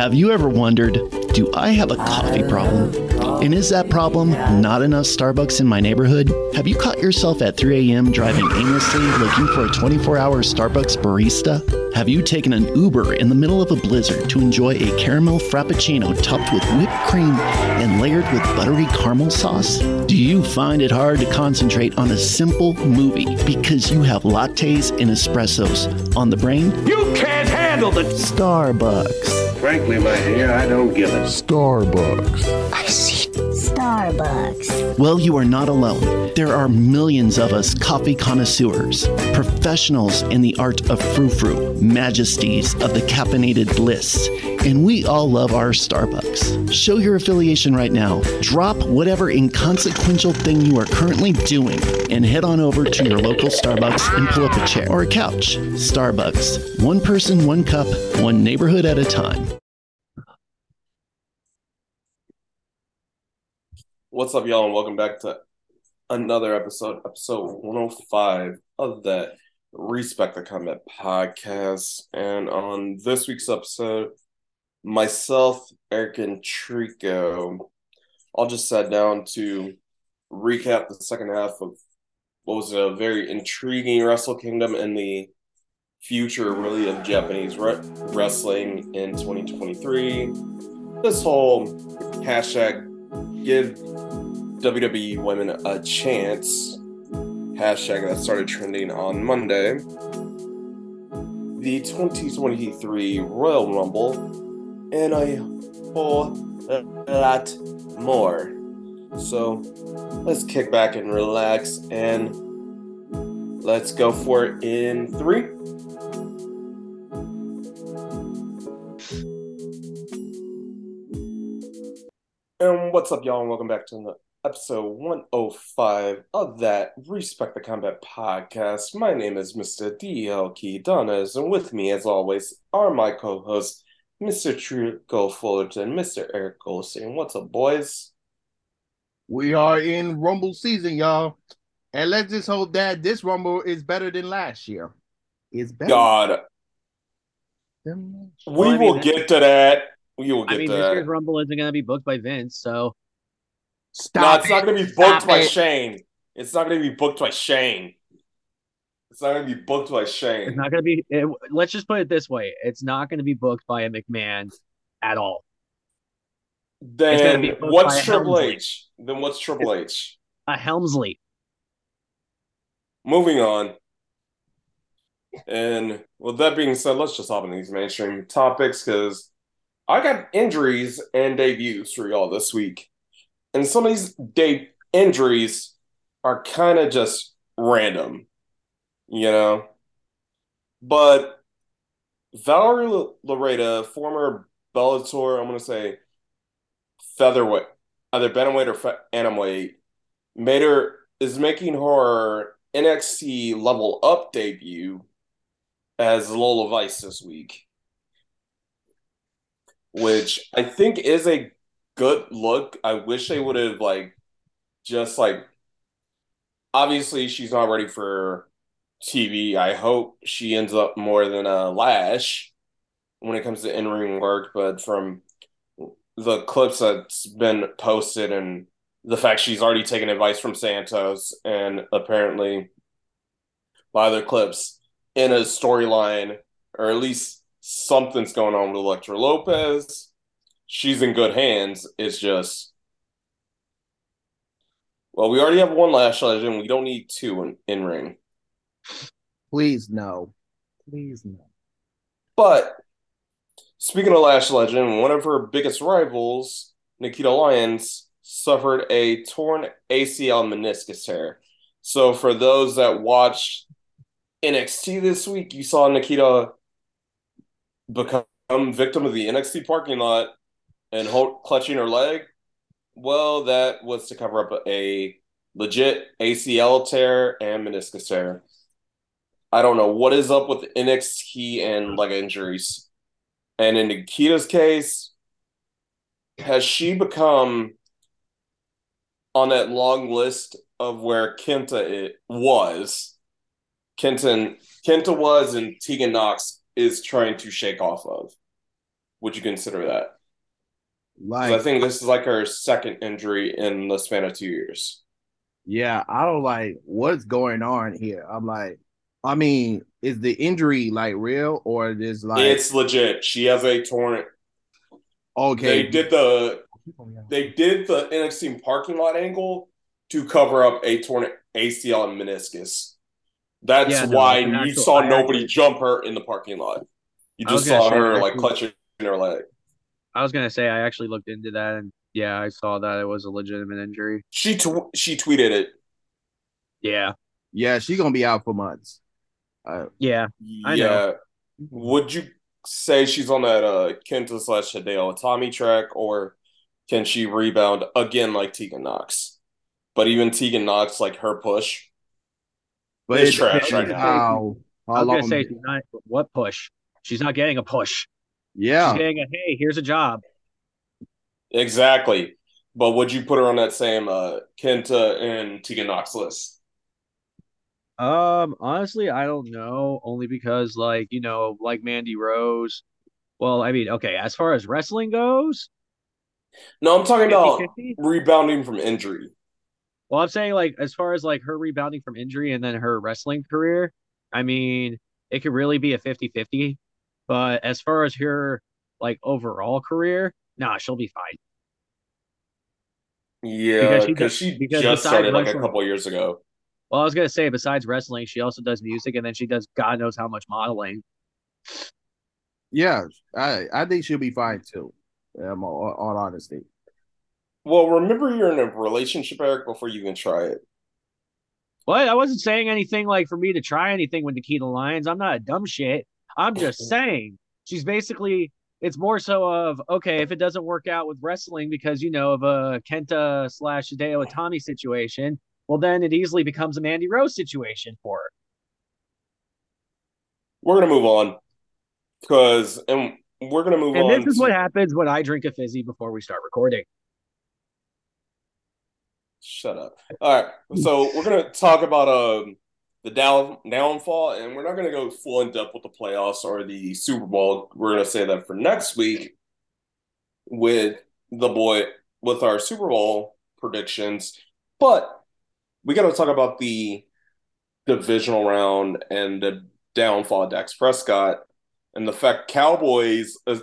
Have you ever wondered, do I have a coffee problem? And is that problem not enough Starbucks in my neighborhood? Have you caught yourself at 3 a.m. driving aimlessly looking for a 24 hour Starbucks barista? Have you taken an Uber in the middle of a blizzard to enjoy a caramel frappuccino topped with whipped cream and layered with buttery caramel sauce? Do you find it hard to concentrate on a simple movie because you have lattes and espressos on the brain? You can't handle the Starbucks. Frankly, my dear, I don't give a Starbucks. I see. Starbucks. Well, you are not alone. There are millions of us coffee connoisseurs, professionals in the art of frou-frou, majesties of the caffeinated bliss, and we all love our Starbucks. Show your affiliation right now. Drop whatever inconsequential thing you are currently doing and head on over to your local Starbucks and pull up a chair or a couch. Starbucks. One person, one cup, one neighborhood at a time. What's up, y'all, and welcome back to another episode, episode 105 of that Respect the Combat podcast. And on this week's episode, myself, Eric, and Trico all just sat down to recap the second half of what was a very intriguing Wrestle Kingdom and the future, really, of Japanese re- wrestling in 2023. This whole hashtag give WWE women a chance hashtag that started trending on Monday. The 2023 Royal Rumble, and a whole lot more. So let's kick back and relax and let's go for it in three. And what's up, y'all, and welcome back to the episode 105 of that Respect the Combat podcast. My name is Mr. DLK Donaze, and with me, as always, are my co hosts, Mr. Trico Fullerton, Mr. Eric Goldstein. What's up, boys? We are in Rumble season, y'all. And let's just hope that this Rumble is better than last year. It's better. God, we Well, I mean, will get to that. We will I mean, to this year's Rumble isn't going to be booked by Vince, so Stop no, Stop it's not going to be Stop booked by it. Shane. It's not going to be booked by Shane. It's not going to be booked by Shane. it's not going to be. It, let's just put it this way: it's not going to be booked by a McMahon at all. Then be booked by what's Triple H? Then what's Triple H? A Helmsley. Moving on. And with that being said, let's just hop in these mainstream topics because I got injuries and debuts for y'all this week. And some of these de- injuries are kind of just random, you know? But Valerie L- Loureda, former Bellator, I'm going to say featherweight, either bantamweight or fe- atomweight, made her is making her NXT level up debut as Lola Vice this week, which I think is a good look. I wish they would have like just like obviously she's not ready for TV. I hope she ends up more than a Lash when it comes to in ring work, but from the clips that's been posted and the fact she's already taken advice from Santos and apparently by other clips in a storyline or at least something's going on with Elektra Lopez. She's in good hands. It's just well, we already have one Lash Legend. We don't need two in, in ring. Please no. Please no. But speaking of Lash Legend, one of her biggest rivals, Nikita Lyons, suffered a torn ACL meniscus tear. So for those that watched NXT this week, you saw Nikita become victim of the NXT parking lot and hold, clutching her leg. Well, that was to cover up a legit ACL tear and meniscus tear. I don't know what is up with NXT and leg injuries. And in Nikita's case, has she become on that long list of where Kenta it was? Kenton Kenta was and Tegan Nox is trying to shake off of. would you consider that? Like I think this is like her second injury in the span of two years. Yeah, I don't like what's going on here. I'm like, I mean, is the injury like real or is like it's legit. She has a torn. okay? They did the they did the NXT parking lot angle to cover up a torn ACL and meniscus. That's Yeah, no, why like you saw I nobody jump her in the parking lot. You just saw her I like actually- clutching her leg. I was gonna say I actually looked into that, and yeah, I saw that it was a legitimate injury. She tw- she tweeted it. Yeah, yeah, she's gonna be out for months. Uh, yeah. I yeah. know. Would you say she's on that uh Kenta slash Hideo Itami track, or can she rebound again like Tegan Nox? But even Tegan Nox, like her push, but It's it trash right now. How, how I was gonna say she's not what push. She's not getting a push. yeah, She's getting a hey, here's a job. exactly. But would you put her on that same uh Kenta and Tegan Nox list? Um, honestly, I don't know. Only because, like, you know, like Mandy Rose. Well, I mean, okay, as far as wrestling goes, No, I'm talking about 50-50? rebounding from injury. Well, I'm saying like as far as like her rebounding from injury and then her wrestling career, I mean, it could really be a 50-50. But as far as her like overall career, nah, she'll be fine. Yeah, Because she does- she because just started like a couple years ago. Well, I was gonna say besides wrestling, she also does music and then she does God knows how much modeling. yeah. I I think she'll be fine too. Um, all, all honesty. Well, remember you're in a relationship, Eric, before you can try it. What? I wasn't saying anything like for me to try anything with Nikita Lyons. I'm not a dumb shit. I'm just saying she's basically it's more so of okay, if it doesn't work out with wrestling because you know of a Kenta slash Hideo Itami situation, well then it easily becomes a Mandy Rose situation for her. We're gonna move on because, and we're gonna move And on. And this is to- what happens when I drink a fizzy before we start recording. Shut up. All right, so we're gonna talk about um the down downfall, and we're not gonna go full in depth with the playoffs or the Super Bowl. We're gonna say that for next week with the boy with our Super Bowl predictions, but we got to talk about the divisional round and the downfall of Dax Prescott and the fact Cowboys. Uh,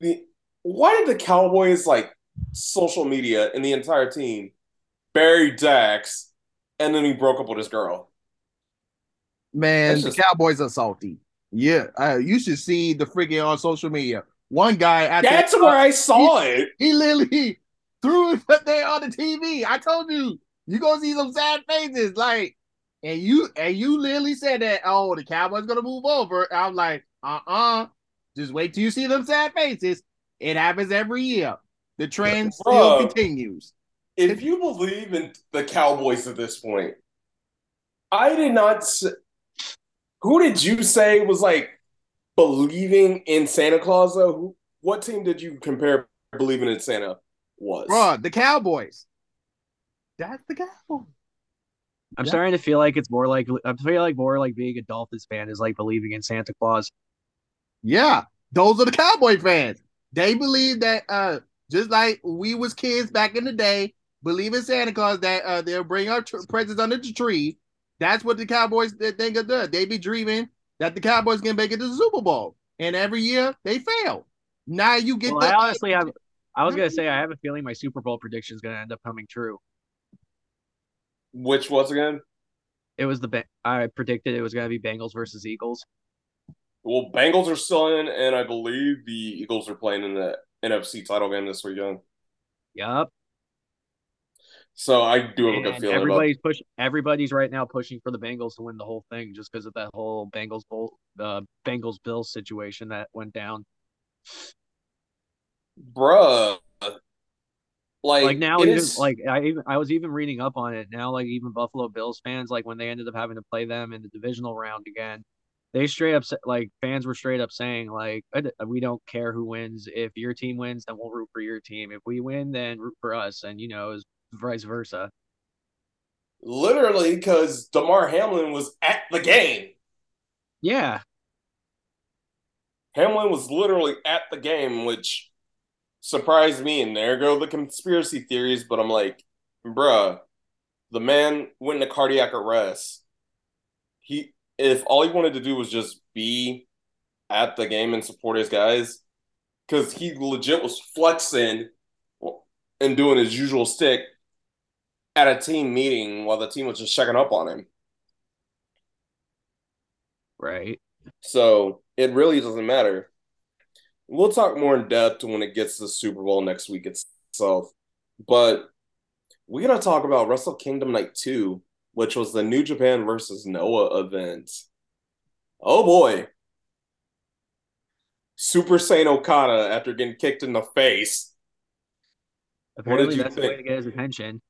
the why did the Cowboys like social media and the entire team? Buried Dax, and then he broke up with his girl. Man, That's the just- Cowboys are salty. Yeah, uh, you should see the freaking on social media. One guy at That's where I saw it. he literally threw it up there on the TV. I told you, you gonna see some sad faces, like, and you and you literally said that. Oh, the Cowboys gonna move over. I'm like, uh, uh just wait till you see them sad faces. It happens every year. The trend still continues. If you believe in the Cowboys at this point, I did not. Who did you say was like believing in Santa Claus? Though, Who, what team did you compare believing in Santa was? Bruh, the Cowboys. That's the Cowboys. I'm Yeah. starting to feel like it's more like I feel like more like being a Dolphins fan is like believing in Santa Claus. Yeah, those are the Cowboy fans. They believe that uh just like we was kids back in the day, believe in Santa Claus that uh they'll bring our tr- presents under the tree. That's what the Cowboys th- think of doing. They be dreaming that the Cowboys can make it to the Super Bowl, and every year they fail. Now you get Well, the I honestly have. I was gonna say I have a feeling my Super Bowl prediction is gonna end up coming true. Which was again? It was the Ba- I predicted it was gonna be Bengals versus Eagles. Well, Bengals are still in, and I believe the Eagles are playing in the NFC title game this weekend. Yup. So I do have a good And feeling about everybody's push. Everybody's right now pushing for the Bengals to win the whole thing, just because of that whole Bengals bowl, the Bengals Bills situation that went down. bruh. Like, Like now, it even is- like I even I was even reading up on it now. Like even Buffalo Bills fans, like when they ended up having to play them in the divisional round again, they straight up like fans were straight up saying like we don't care who wins. If your team wins, then we'll root for your team. If we win, then root for us, and you know, is vice versa. literally because Damar Hamlin was at the game. Yeah, Hamlin was literally at the game, which surprised me. And there go the conspiracy theories. But I'm like, bruh, the man went into cardiac arrest. He, if all he wanted to do was just be at the game and support his guys, because he legit was flexing and doing his usual stick at a team meeting while the team was just checking up on him. Right. So it really doesn't matter. We'll talk more in depth when it gets to the Super Bowl next week itself. But we're going to talk about Wrestle Kingdom Night 2, which was the New Japan versus Noah event. Oh boy. Super Saiyan Okada after getting kicked in the face. Apparently, you that's the way think? to get his attention.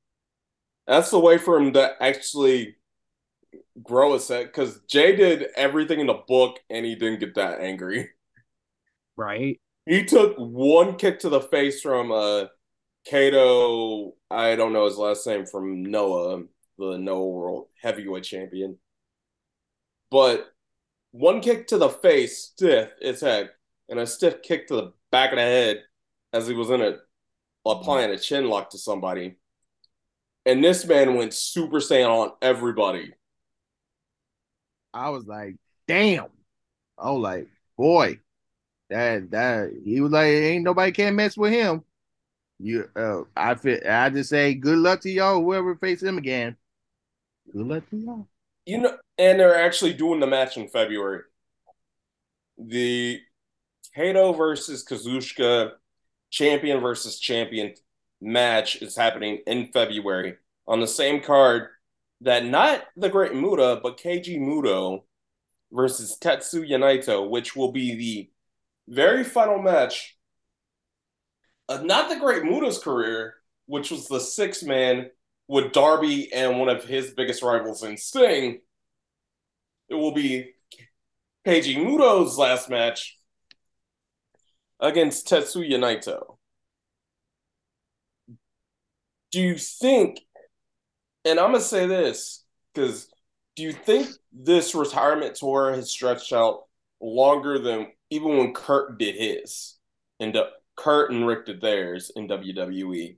That's the way for him to actually grow a set because Jay did everything in the book and he didn't get that angry. Right. He took one kick to the face from uh Kato, I don't know his last name from Noah, the Noah World Heavyweight Champion. But one kick to the face, stiff as head, and a stiff kick to the back of the head as he was in a applying a chin lock to somebody. And this man went Super Saiyan on everybody. I was like, damn. I was like, boy, that that he was like, ain't nobody can mess with him. You, uh, I feel, I just say, good luck to y'all, whoever face him again. Good luck to y'all. You know, and they're actually doing the match in February. The Kato versus Kazuchika champion versus champion match is happening in February on the same card that not the Great Muta, but Keiji Muto versus Tetsuya Naito, which will be the very final match of not the Great Muta's career, which was the six man with Darby and one of his biggest rivals in Sting. It will be Keiji Muto's last match against Tetsuya Naito. Do you think, and I'm going to say this, because do you think this retirement tour has stretched out longer than even when Kurt did his? And Kurt and Ric did theirs in WWE.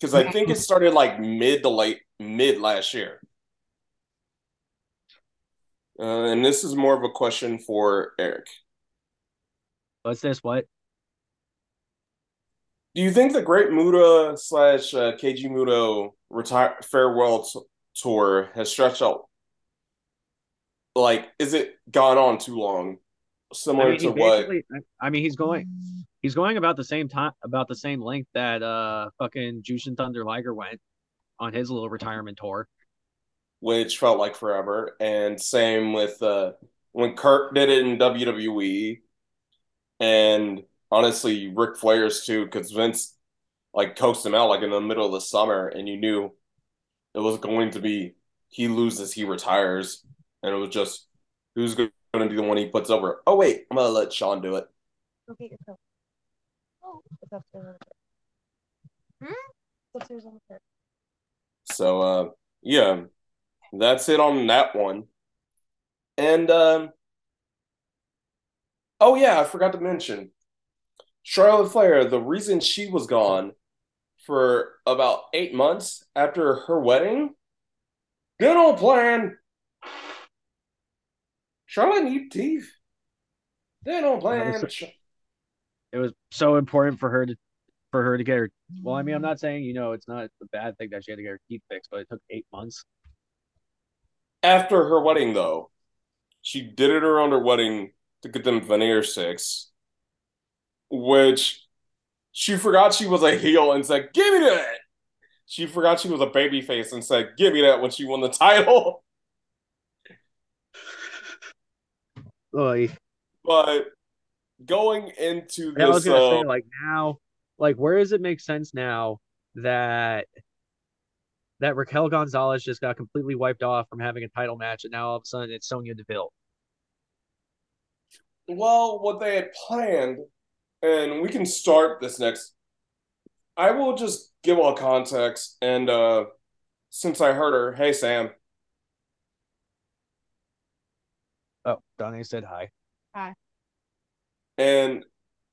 Because I think it started like mid to late mid last year. Uh, and this is more of a question for Eric. What's this? What? Do you think the Great Muta slash uh, Keiji Muto retire farewell t- tour has stretched out? Like, is it gone on too long? Similar I mean, to what? I mean, he's going, he's going about the same time, about the same length that uh fucking Jushin Thunder Liger went on his little retirement tour. which felt like forever. And same with uh, when Kurt did it in WWE, and honestly, Ric Flair's too, because Vince like coaxed him out like in the middle of the summer, and you knew it was going to be he loses, he retires, and it was just who's going to be the one he puts over. Oh wait, I'm gonna let Sean do it. Go get your coat. Oh, it's upstairs on the chair. Hmm? It's upstairs on the. So uh, yeah, that's it on that one. And um, oh yeah, I forgot to mention Charlotte Flair. The reason she was gone for about eight months after her wedding, dental plan. Charlotte need teeth. Dental plan. It was so important for her to, for her to get her. Well, I mean, I'm not saying you know it's not a bad thing that she had to get her teeth fixed, but it took eight months. After her wedding, though, she did it around her wedding to get them veneer six, which she forgot she was a heel and said, "Give me that." She forgot she was a baby face and said, "Give me that" when she won the title. Oy. But going into Yeah, I was this, gonna uh, say like now, like where does it make sense now that that Raquel Gonzalez just got completely wiped off from having a title match, and now all of a sudden it's Sonya Deville. well, what they had planned, and we can start this next. I will just give all context, and uh since I heard her, hey Sam. Oh, Donna said hi. hi. And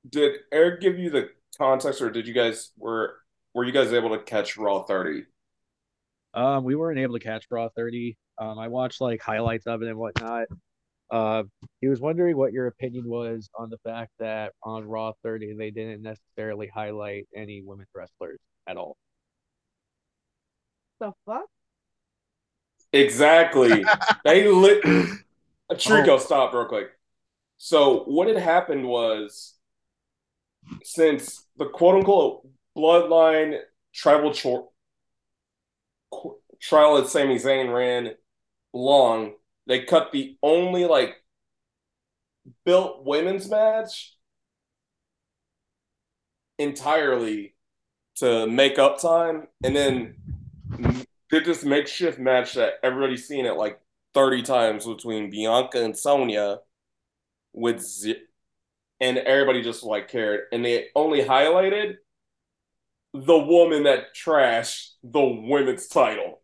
did Eric give you the context, or did you guys were were you guys able to catch Raw 30? Um, we weren't able to catch Raw 30. Um, I watched like highlights of it and whatnot. Uh, he was wondering what your opinion was on the fact that on Raw 30 they didn't necessarily highlight any women wrestlers at all. The fuck? Exactly. they lit. Trico, stop real quick. So what had happened was, since the quote unquote bloodline tribal cho- trial that Sami Zayn ran long, they cut the only like built women's match entirely to make up time, and then did this makeshift match that everybody's seen it like 30 times between Bianca and Sonya with Z- and everybody just like cared and they only highlighted the woman that trashed the women's title.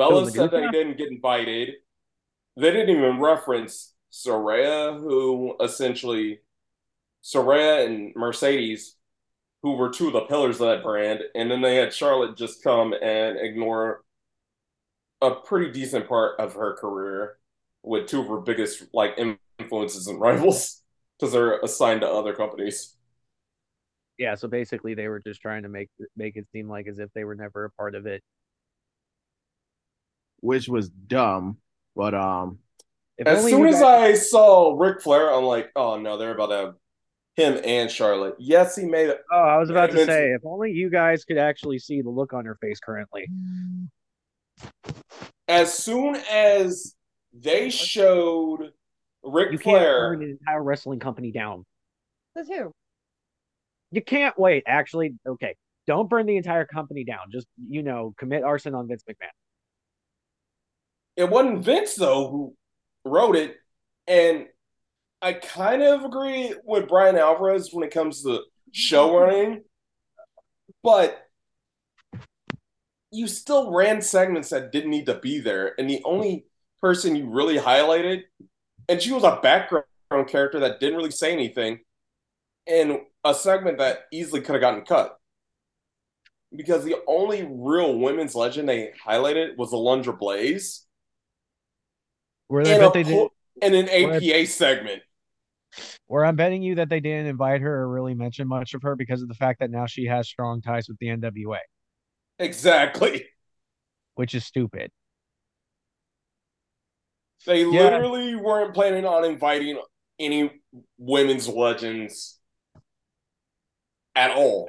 Bella said good they didn't get invited. They didn't even reference Saraya, who essentially Saraya and Mercedes, who were two of the pillars of that brand, and then they had Charlotte just come and ignore a pretty decent part of her career with two of her biggest like influences and rivals because they're assigned to other companies. Yeah, so basically they were just trying to make make it seem like as if they were never a part of it. Which was dumb. But um, If As soon as guys- I saw Ric Flair, I'm like, oh no, they're about to have him and Charlotte. Yes, he made it. Oh, I was about to Mention- say, if only you guys could actually see the look on her face currently. As soon as they showed Ric You can't Flair, burn an entire wrestling company down. Says who? You can't wait. Actually, okay, don't burn the entire company down. Just you know, commit arson on Vince McMahon. It wasn't Vince though who wrote it, and I kind of agree with Bryan Alvarez when it comes to show running, but you still ran segments that didn't need to be there, and the only person you really highlighted, and she was a background character that didn't really say anything, in a segment that easily could have gotten cut. Because the only real women's legend they highlighted was Alundra Blaze Where in, a they did, po- in an Where- APA segment. where I'm betting you that they didn't invite her or really mention much of her because of the fact that now she has strong ties with the NWA, Exactly. which is stupid. They Yeah. literally weren't planning on inviting any women's legends at all.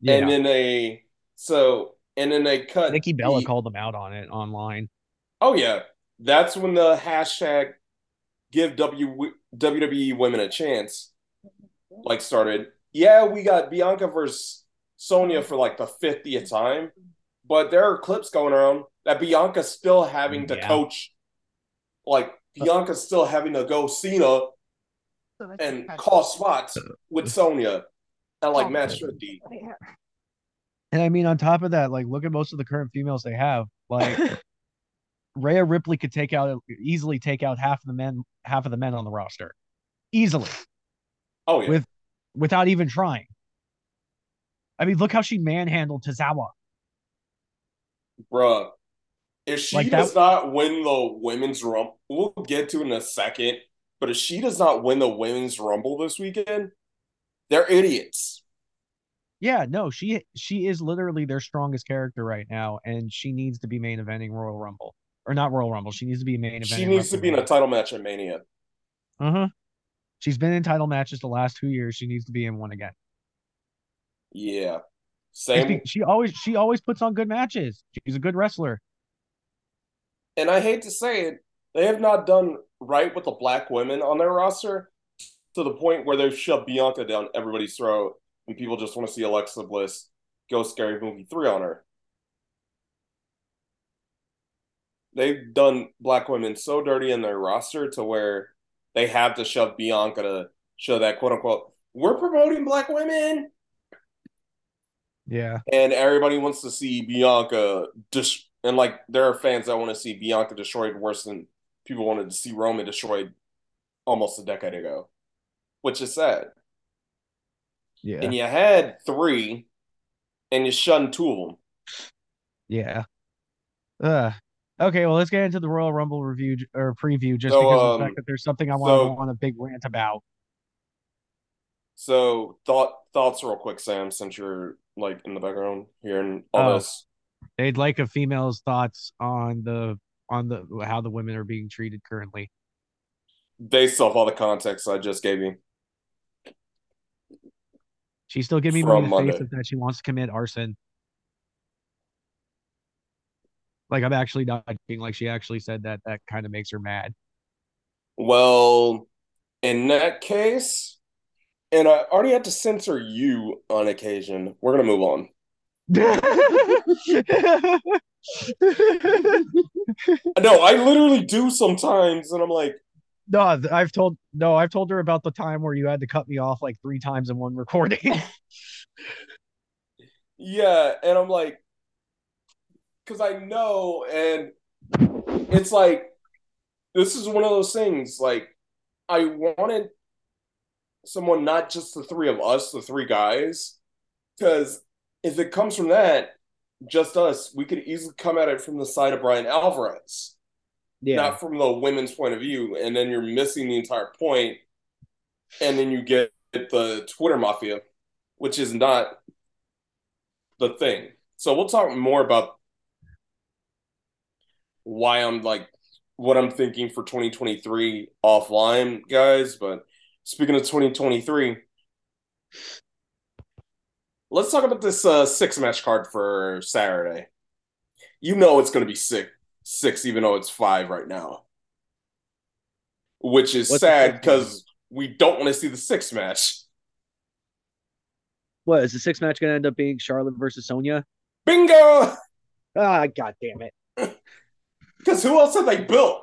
Yeah, And then they so and then they cut Nikki Bella the- called them out on it online. Oh yeah. That's when the hashtag give w, WWE women a chance like started. Yeah, we got Bianca versus Sonya for like the 50th time, but there are clips going around that Bianca's still having to Yeah. coach like Bianca's still having to go Cena So and call spots with Sonya at like Oh. match 50. And I mean, on top of that, like, look at most of the current females they have. Like, Rhea Ripley could take out easily take out half of the men, half of the men on the roster, easily Oh yeah. With- without even trying. I mean, look how she manhandled Tozawa. Bruh. If she Like that- does not win the women's rumble, we'll get to it in a second. But if she does not win the women's rumble this weekend, they're idiots. Yeah, no, she she is literally their strongest character right now, and she needs to be main eventing Royal Rumble or not Royal Rumble. She needs to be a main eventing. She needs to be in a title match at Mania. Uh huh. She's been in title matches the last two years. She needs to be in one again. Yeah. Same. She always she always puts on good matches. She's a good wrestler. And I hate to say it, they have not done right with the black women on their roster to the point where they've shoved Bianca down everybody's throat and people just want to see Alexa Bliss go Scary Movie 3 on her. They've done black women so dirty in their roster to where they have to shove Bianca to show that quote unquote, we're promoting black women. Yeah. And everybody wants to see Bianca dis- and like there are fans that want to see Bianca destroyed worse than people wanted to see Roman destroyed almost a decade ago, which is sad. Yeah. And you had three, and you shunned two of them. Yeah. Uh, okay, well, let's get into the Royal Rumble review or preview just So, because of the um, fact that there's something I want to so- go on a big rant about. So thought thoughts real quick, Sam, since you're like in the background hearing all Oh. this. They'd like a female's thoughts on the on the how the women are being treated currently. Based off all the context I just gave you. She's still giving me From the Monday. face that she wants to commit arson. Like I'm actually not being Like she actually said that. That kind of makes her mad. Well, in that case, and I already had to censor you on occasion. We're gonna move on. No, I literally do sometimes, and I'm like, no, I've told no, I've told her about the time where you had to cut me off like three times in one recording. yeah, and I'm like, because I know, and it's like, this is one of those things. Like, I wanted someone, not just the three of us, the three guys, because if it comes from that, just us, we could easily come at it from the side of Bryan Alvarez. yeah, not from the women's point of view, and then you're missing the entire point, and then you get the Twitter mafia, which is not the thing. So we'll talk more about why I'm like what I'm thinking for 2023 offline, guys. But speaking of 2023, let's talk about this uh, six match card for Saturday. You know it's going to be six, six, even though it's five right now, which is What's sad because we don't want to see the six match. what is the six match going to end up being Charlotte versus Sonya? Bingo! Ah, god damn it! Because who else have they built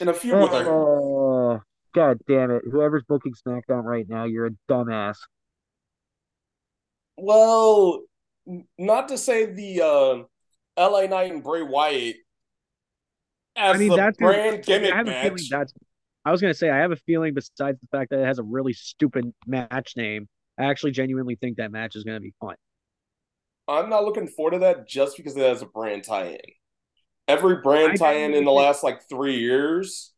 in a with her? Oh, god damn it! Whoever's booking SmackDown right now, you're a dumbass. Well, not to say the uh, LA Knight and Bray Wyatt as I mean, the that's brand I gimmick have a match. feeling that's. I was gonna say I have a feeling besides the fact that it has a really stupid match name, I actually genuinely think that match is gonna be fun. I'm not looking forward to that just because it has a brand tie-in. Every brand tie-in in the last like three years,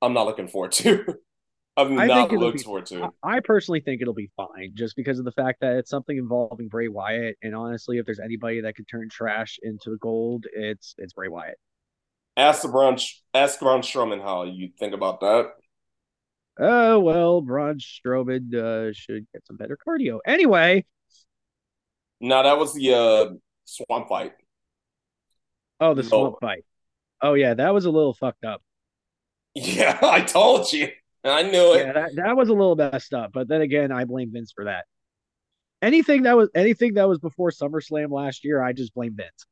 I'm not looking forward to. I've I not looked be- forward to. I personally think it'll be fine, just because of the fact that it's something involving Bray Wyatt, and honestly, if there's anybody that could turn trash into gold, it's it's Bray Wyatt. Ask the Braun, ask Braun Strowman how you think about that. Oh well, Braun Strowman uh, should get some better cardio. Anyway, Now that was the uh, swamp fight. Oh the No. swamp fight. Oh yeah, that was a little fucked up. Yeah, I told you. I knew it. Yeah, that, that was a little messed up. But then again, I blame Vince for that. Anything that was anything that was before SummerSlam last year, I just blame Vince.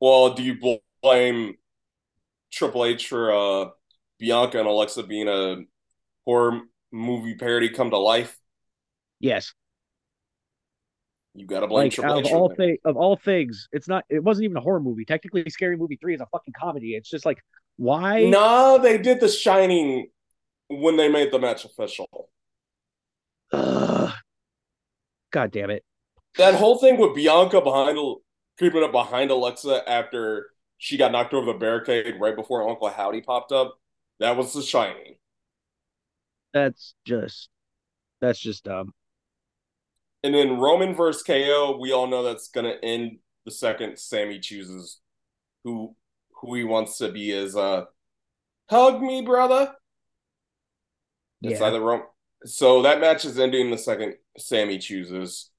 Well, do you blame Triple H for uh, Bianca and Alexa being a horror movie parody come to life? Yes, You got to blame like Triple of all thi- of all things, it's not. It wasn't even a horror movie. Technically, Scary Movie Three is a fucking comedy. It's just like why? No, they did The Shining when they made the match official. Ugh. God damn it! That whole thing with Bianca behind creeping up behind Alexa after she got knocked over the barricade right before Uncle Howdy popped up. That was The Shining. That's just that's just dumb. And then Roman versus KO, we all know that's gonna end the second Sami chooses who who he wants to be as uh hug me, brother. It's Yeah. either Rome. So that match is ending the second Sami chooses.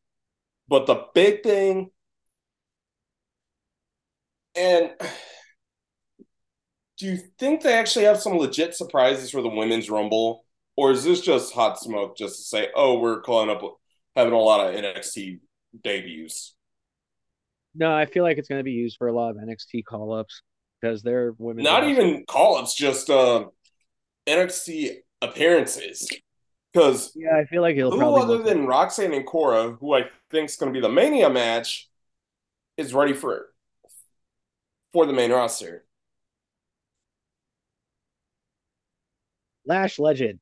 But the big thing, and do you think they actually have some legit surprises for the women's rumble? Or is this just hot smoke just to say, oh, we're calling up having a lot of NXT debuts? No, I feel like it's going to be used for a lot of NXT call ups because they're women. Not even call ups, just uh, NXT appearances. Because Yeah, I feel like he'll who other than Roxanne and Cora, who I think is going to be the Mania match, is ready for for the main roster. Lash Legend.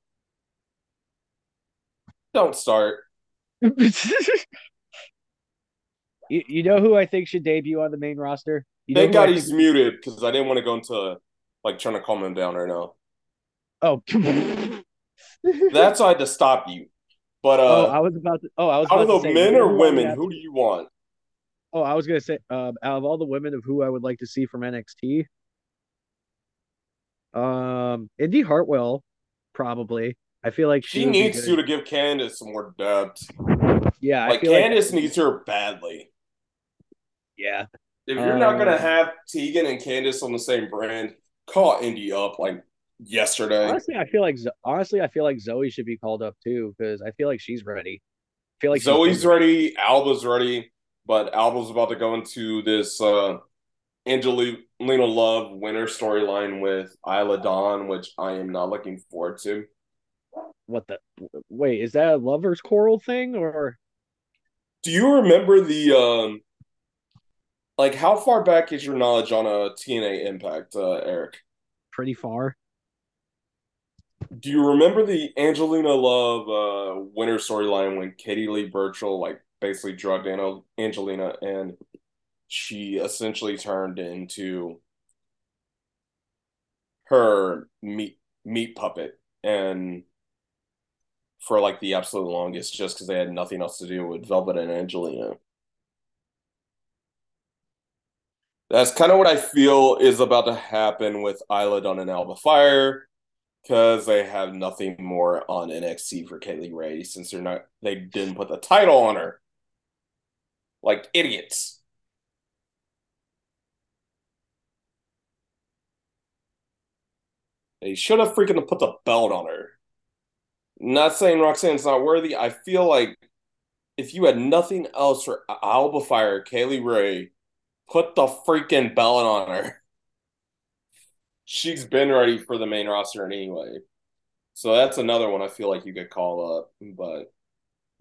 Don't start. you, you know who I think should debut on the main roster? You know Thank who I God think- he's muted because I didn't want to go into like trying to calm him down right now. Oh, That's why I had to stop you. But oh, uh, I was about to. Oh, I was out about of to the say, men or who I would women, who do you want? Oh, I was gonna say, um, out of all the women of who I would like to see from NXT, um, Indi Hartwell, probably. I feel like She be needs you to give Candace some more depth. Yeah, I Like feel like Candace needs her badly. yeah, If you're not gonna Um, have Tegan and Candace on the same brand, call Indy up like yesterday. honestly, I feel like honestly, I feel like Zoe should be called up too because I feel like she's ready. I feel like she's Zoe's ready, Alba's ready, but Alba's about to go into this uh Angelina Love Winter storyline with Isla Dawn, which I am not looking forward to. What the? Wait, is that a lovers quarrel thing or? Do you remember the um like how far back is your knowledge on a TNA Impact, uh, Eric? Pretty far. Do you remember the Angelina Love uh Winter storyline when Katie Lea Burchill like basically drugged Anna, Angelina and she essentially turned into her meat meat puppet and for like the absolute longest just because they had nothing else to do with Velvet and Angelina. That's kind of what I feel is about to happen with Isla Dawn and Alba Fire because they have nothing more on NXT for Kay Lee Ray since they're not they didn't put the title on her. Like idiots. They should have freaking put the belt on her. Not saying Roxanne's not worthy. I feel like if you had nothing else for Alba Fire, Kay Lee Ray, put the freaking belt on her. She's been ready for the main roster anyway. So that's another one I feel like you could call up. But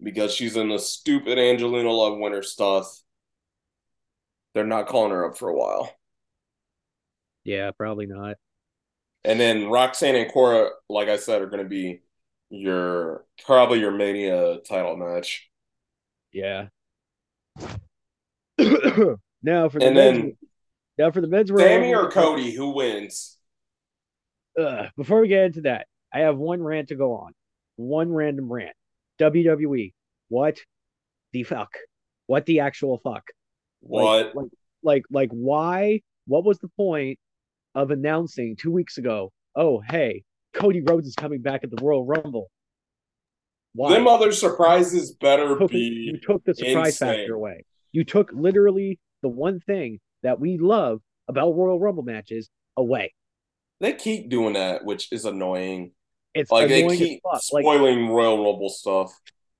because she's in the stupid Angelina Love winter stuff, they're not calling her up for a while. Yeah, probably not. And then Roxanne and Cora, like I said, are going to be your probably your Mania title match. Yeah. now for the And men's, then now for the men's Royal Sami or Cody, who wins? Ugh, before we get into that, I have one rant to go on. One random rant. WWE, what the fuck? What the actual fuck? What? Like, like, like, like, why? What was the point of announcing two weeks ago? Oh, hey, Cody Rhodes is coming back at the Royal Rumble. Why? Them other surprises better took, be you took the surprise insane. factor away. You took literally the one thing that we love about Royal Rumble matches away. They keep doing that, which is annoying. It's Like they keep fuck. Like, spoiling Royal Rumble stuff.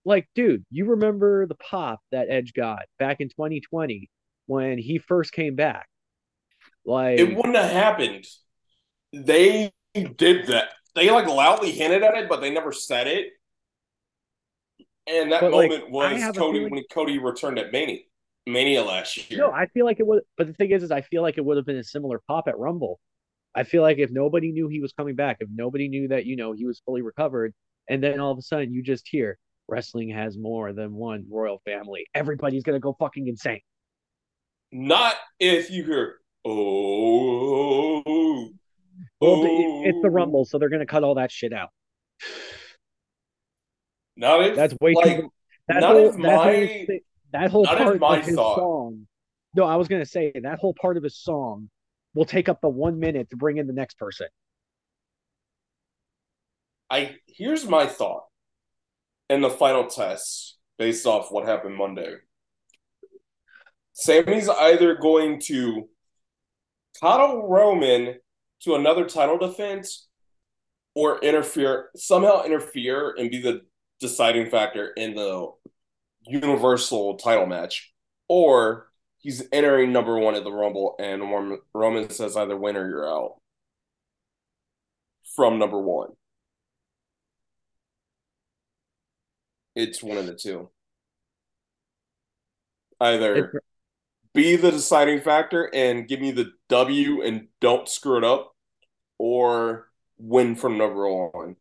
like, dude, you remember the pop that Edge got back in 2020 when he first came back? Like, It wouldn't have happened. They did that. They like loudly hinted at it, but they never said it. And that But, moment I was Cody feeling- when Cody returned at Mania, Mania last year. no, I feel like it would. But the thing is, is I feel like it would have been a similar pop at Rumble. I feel like if nobody knew he was coming back, if nobody knew that you know he was fully recovered, and then all of a sudden you just hear wrestling has more than one royal family, everybody's gonna go fucking insane. Not if you hear oh, Well, the- it's the oh." Rumble, so they're gonna cut all that shit out. Not if That's way like, too. That not whole, if that my- whole, that whole part of his thought. song. No, I was gonna say that whole part of his song will take up the one minute to bring in the next person. I here's my thought in the final test based off what happened Monday. Sami's either going to coddle Roman to another title defense or interfere somehow interfere and be the deciding factor in the universal title match or he's entering number one at the rumble and Roman- says either win or you're out from number one. It's one of the two. Either be the deciding factor and give me the W and don't screw it up, or win from number one.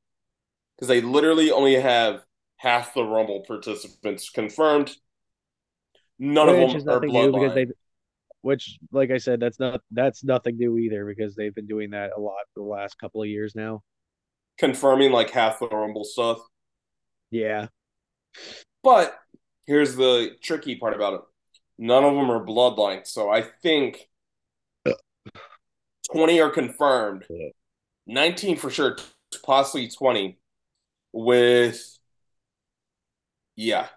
Because they literally only have half the Rumble participants confirmed. None which of is them are nothing because they, which, like I said, that's not that's nothing new either because they've been doing that a lot the last couple of years now. Confirming like half the Rumble stuff. Yeah, But here's the tricky part about it. None of them are bloodline. So I think 20 are confirmed. 19 for sure, possibly 20 with yeah.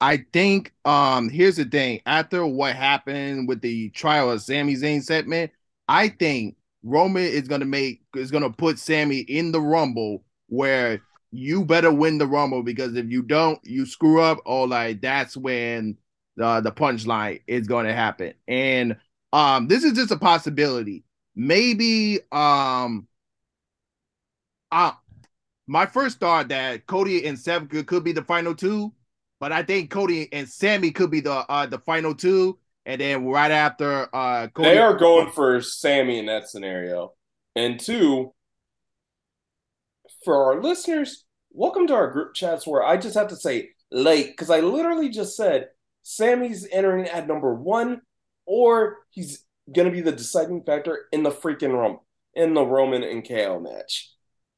I think um here's the thing. After what happened with the trial of Sami Zayn segment, I think Roman is gonna make is gonna put Sami in the rumble where you better win the rumble because if you don't, you screw up, or like that's when the the punchline is gonna happen. And um this is just a possibility. Maybe um uh my first thought that Cody and Seth could, be the final two, but I think Cody and Sami could be the uh the final two, and then right after uh Cody They are going for Sami in that scenario. And two, for our listeners, welcome to our group chats where I just have to say late because I literally just said Sami's entering at number one, or he's gonna be the deciding factor in the freaking Rum in the Roman and KO match.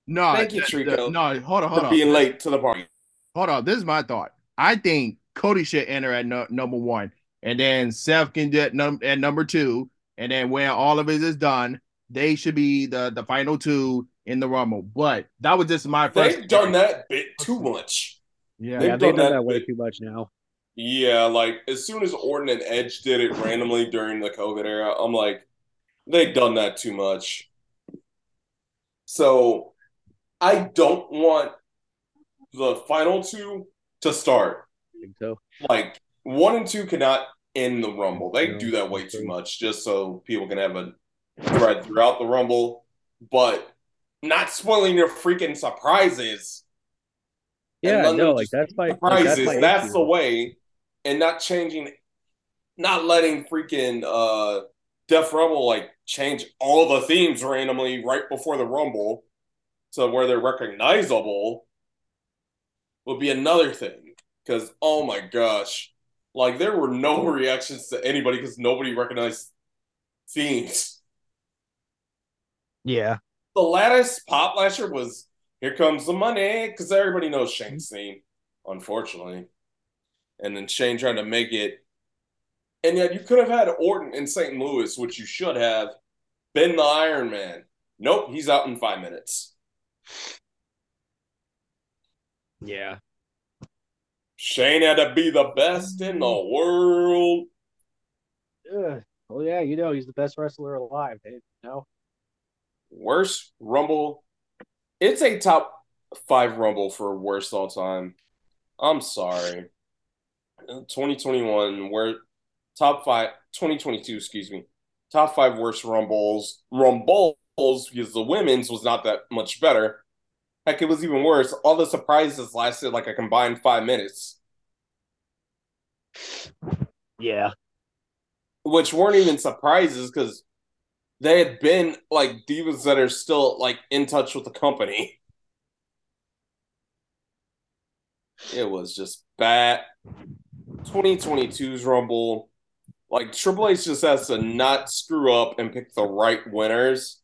no, Thank you, the- the- Trico, no, hold on, hold For on, being late to the party. hold on. This is my thought. I think Cody should enter at no, number one, and then Seth can get num- at number two, and then when all of it is done, they should be the the final two in the Rumble. But that was just my first. They've done that bit too much. Yeah, They've yeah, they've done done that that way bit. too much now. Yeah, like as soon as Orton and Edge did it randomly during the COVID era, I'm like, they've done that too much. So I don't want the final two to start. So. Like one and two cannot end the Rumble. They No, do that way too much just so people can have a thread throughout the Rumble, but not spoiling your freaking surprises. Yeah, no, like that's my like, surprises. that's, my That's the way, and not changing, not letting freaking uh Def Rebel like change all the themes randomly right before the Rumble to where they're recognizable would be another thing. Because oh my gosh, like there were no reactions to anybody because nobody recognized themes. Yeah, The lattice pop lasher was "Here Comes the Money" because everybody knows Shane's theme, unfortunately. And then Shane trying to make it, and yet you could have had Orton in St. Louis, which you should have been the Iron Man. Nope, he's out in five minutes. yeah. Shane had to be the best in the world. Ugh. Well, yeah, you know he's the best wrestler alive. eh, You know, Worst Rumble. It's a top five Rumble for worst all time. I'm sorry. 2021, where top five, 2022, excuse me, top five worst Rumbles. Rumbles, because the women's was not that much better. Heck, it was even worse. All the surprises lasted like a combined five minutes, yeah, which weren't even surprises because they had been like divas that are still like in touch with the company. It was just bad. 2022's Rumble, like Triple H just has to not screw up and pick the right winners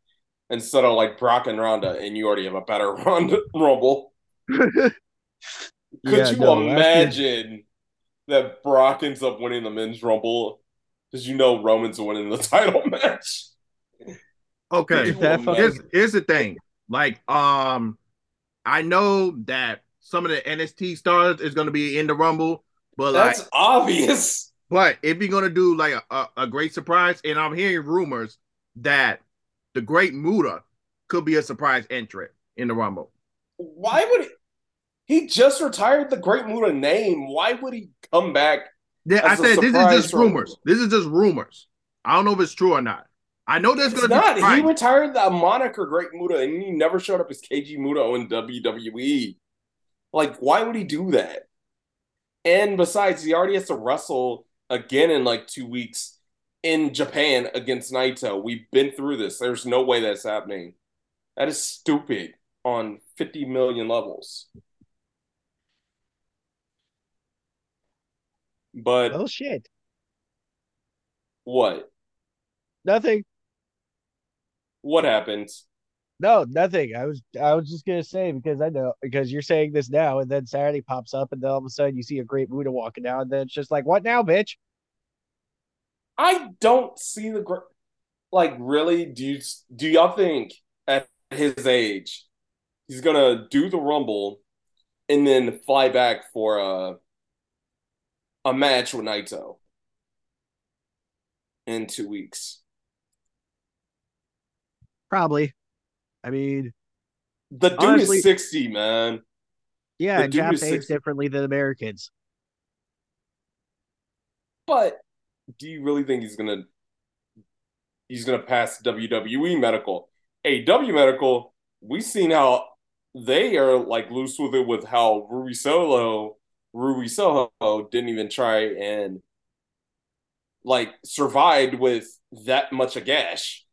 instead of like Brock and Ronda, and you already have a better Ronda Rumble. Could Yeah, you no, last year- imagine that Brock ends up winning the men's Rumble? Because you know Roman's winning the title match. Okay. Could you here's here's the thing. Like, um, I know that some of the NXT stars is gonna be in the Rumble, but like, That's obvious. but if you're gonna do like a, a, a great surprise, and I'm hearing rumors that the Great Muta could be a surprise entrant in the Rumble. Why would he? He just retired the Great Muta name. Why would he come back? Yeah, I said this is just rumors. This is just rumors. I don't know if it's true or not. I know there's gonna not. be He retired the moniker Great Muta, and he never showed up as Keiji Muto in WWE. Like, why would he do that? And besides, he already has to wrestle again in like two weeks in Japan against Naito. We've been through this. There's no way that's happening. That is stupid on 50 million levels. But Oh shit. what? Nothing. What happens? No, nothing. I was I was just gonna say because I know because you're saying this now, and then Saturday pops up, and then all of a sudden you see a great Buddha walking down, and then it's just like, what now, bitch? I don't see the gr- like really. Do you do y'all think at his age he's gonna do the rumble and then fly back for a a match with Naito in two weeks? Probably. I mean, The dude Honestly- is sixty, man. yeah, dude Japs age differently than Americans. But do you really think he's gonna he's gonna pass WWE medical? AW medical, we've seen how they are like loose with it with how Ruby Solo Ruby Soho didn't even try and like survived with that much a gash.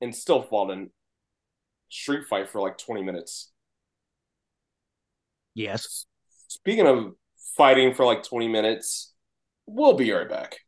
And still fought in street fight for like 20 minutes. Yes. Speaking of fighting for like 20 minutes, we'll be right back.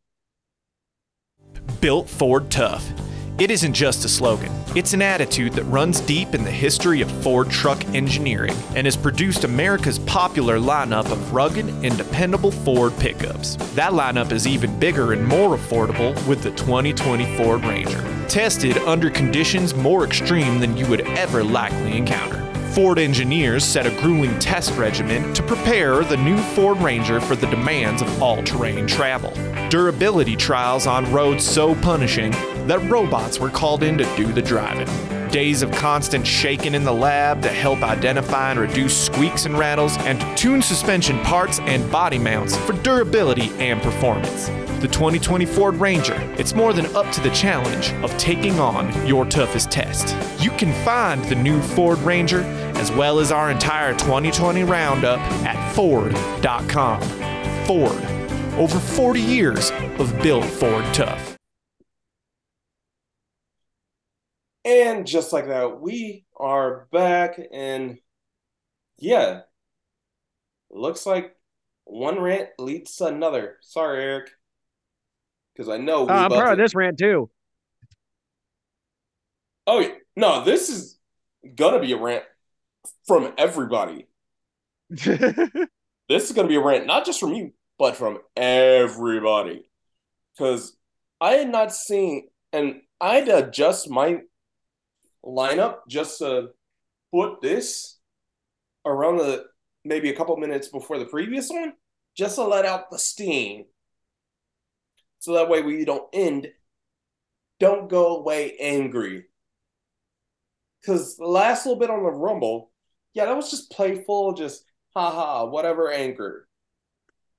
Built Ford Tough. It isn't just a slogan, it's an attitude that runs deep in the history of Ford truck engineering and has produced America's popular lineup of rugged and dependable Ford pickups. That lineup is even bigger and more affordable with the 2020 Ford Ranger. Tested under conditions more extreme than you would ever likely encounter. Ford engineers set a grueling test regimen to prepare the new Ford Ranger for the demands of all terrain travel. Durability trials on roads so punishing that robots were called in to do the driving. Days of constant shaking in the lab to help identify and reduce squeaks and rattles, and to tune suspension parts and body mounts for durability and performance. The 2020 Ford Ranger, it's more than up to the challenge of taking on your toughest test. You can find the new Ford Ranger as well as our entire 2020 roundup at Ford.com. Ford, over 40 years of built Ford tough. And just like that, we are back. And yeah, looks like one rant leads to another. Sorry, Eric. Because I know we Uh, I'm proud of this rant too. Oh, yeah. no, this is gonna be a rant from everybody. This is gonna be a rant not just from you, but from everybody. Because I had not seen, and I had to adjust my lineup just to put this around the maybe a couple minutes before the previous one, just to let out the steam. So that way we don't end, don't go away angry. Because the last little bit on the Rumble, yeah, that was just playful, just haha, whatever anger.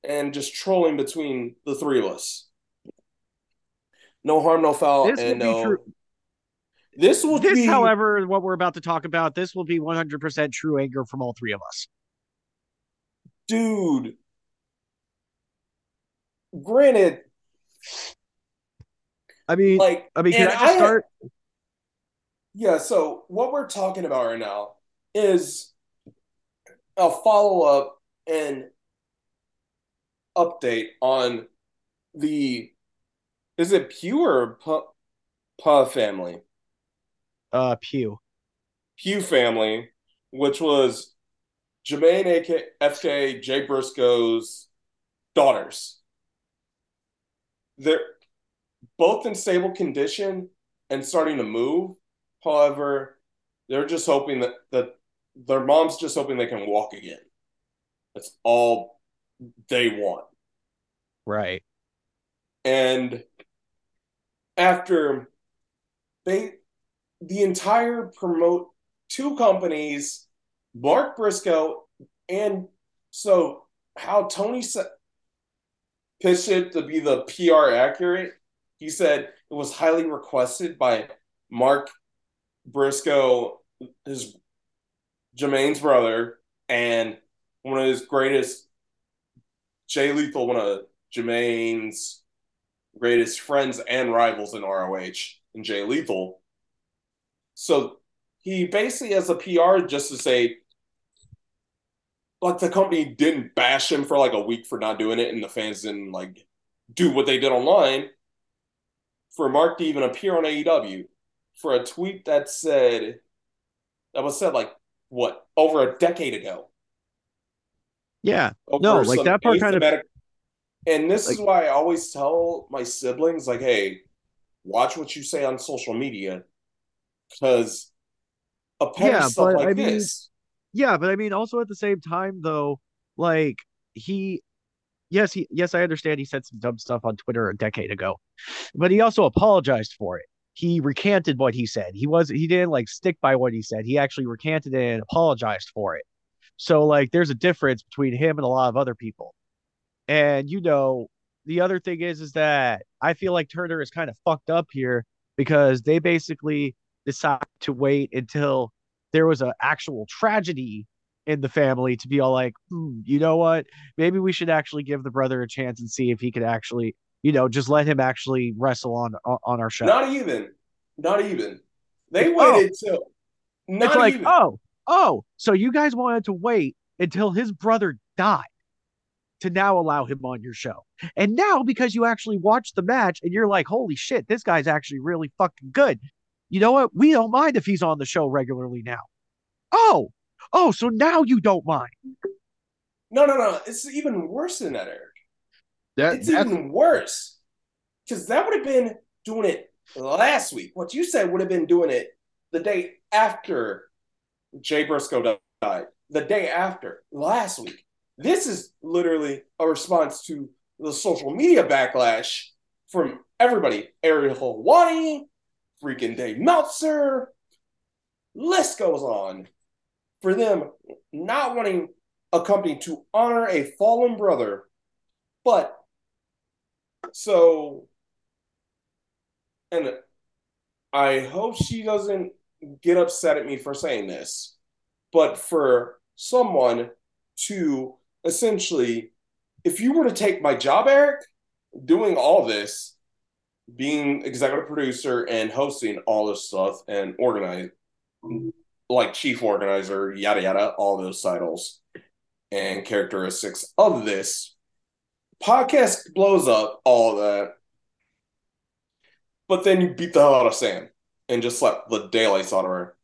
And just trolling between the three of us. No harm, no foul, This and no. true. This will This, be, however, what we're about to talk about, this will be 100% true anger from all three of us. dude. Granted, I mean, like, I mean, can I just had- start? Yeah, so what we're talking about right now is a follow up and update on the is it Pugh or Pu- Pu family? Uh, Pugh. Pugh family, which was Jermaine AK, FK, Jay Briscoe's daughters. They're both in stable condition and starting to move. However, they're just hoping that, that their mom's just hoping they can walk again. That's all they want. Right. And after they, the entire promote two companies, Mark Briscoe, and so how Tony pitched it to be the PR accurate. He said it was highly requested by Mark Briscoe, his Jermaine's brother, and one of his greatest Jay Lethal, one of Jermaine's greatest friends and rivals in ROH, and Jay Lethal. So he basically has a PR just to say, like the company didn't bash him for like a week for not doing it, and the fans didn't like do what they did online. For Mark to even appear on AEW for a tweet that said that was said like what over a decade ago. Yeah. over No, like that part kind of- And this is why I always tell my siblings, like, hey, watch what you say on social media, because a petty Yeah, stuff but like I mean, this. Yeah, but I mean, also at the same time, though, like he, yes, he, yes, I understand he said some dumb stuff on Twitter a decade ago, but he also apologized for it. He recanted what he said. He was, he didn't like stick by what he said. He actually recanted it and apologized for it. So like, there's a difference between him and a lot of other people. And you know, the other thing is, is that I feel like Turner is kind of fucked up here because they basically decided to wait until there was an actual tragedy in the family to be all like, hmm, you know what? Maybe we should actually give the brother a chance and see if he could actually, you know, just let him actually wrestle on on our show. Not even, not even. They Oh. waited till not it's like, even. oh, oh, so you guys wanted to wait until his brother died to now allow him on your show. And now because you actually watched the match and you're like, holy shit, this guy's actually really fucking good. You know what? We don't mind if he's on the show regularly now. Oh, oh, so now you don't mind. No, no, no. It's even worse than that, Eric. That, It's that's even worse. Because that would have been doing it last week. What you said would have been doing it the day after Jay Briscoe died. The day after, last week. This is literally a response to the social media backlash from everybody. Ariel Helwani, freaking Dave Meltzer. List goes on. For them not wanting a company to honor a fallen brother, but so, and I hope she doesn't get upset at me for saying this, but for someone to essentially, if you were to take my job, Eric, doing all this, being executive producer and hosting all this stuff and organize, like chief organizer, yada yada, all those titles and characteristics of this podcast blows up all that, but then you beat the hell out of Sam and just let the daylights out of her.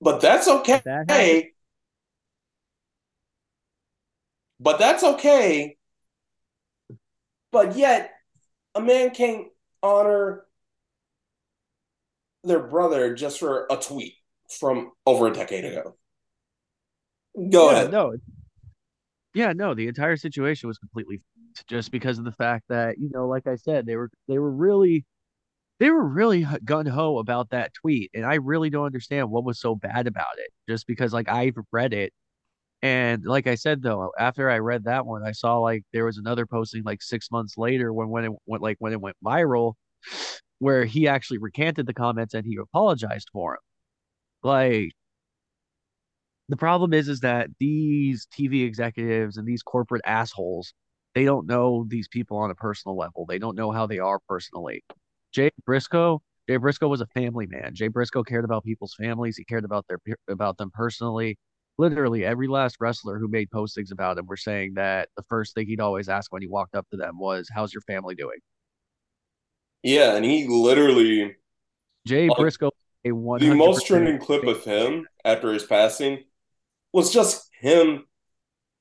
But that's okay. That. But that's okay. But yet, a man can't honor their brother just for a tweet from over a decade ago. Go yeah, ahead. no. Yeah, no, the entire situation was completely just because of the fact that, you know, like I said, they were they were really they were really gun ho about that tweet, and I really don't understand what was so bad about it. Just because like I've read it, and like I said though, after I read that one, I saw like there was another posting like six months later when when it went like when it went viral, where he actually recanted the comments and he apologized for him. Like the problem is is that these TV executives and these corporate assholes, they don't know these people on a personal level. They don't know how they are personally. Jay Briscoe, Jay Briscoe was a family man. Jay Briscoe cared about people's families. He cared about their about them personally. Literally every last wrestler who made postings about him were saying that the first thing he'd always ask when he walked up to them was, "How's your family doing?" Yeah, and he literally Jay Like, Briscoe, a one the most trending clip of him after his passing was just him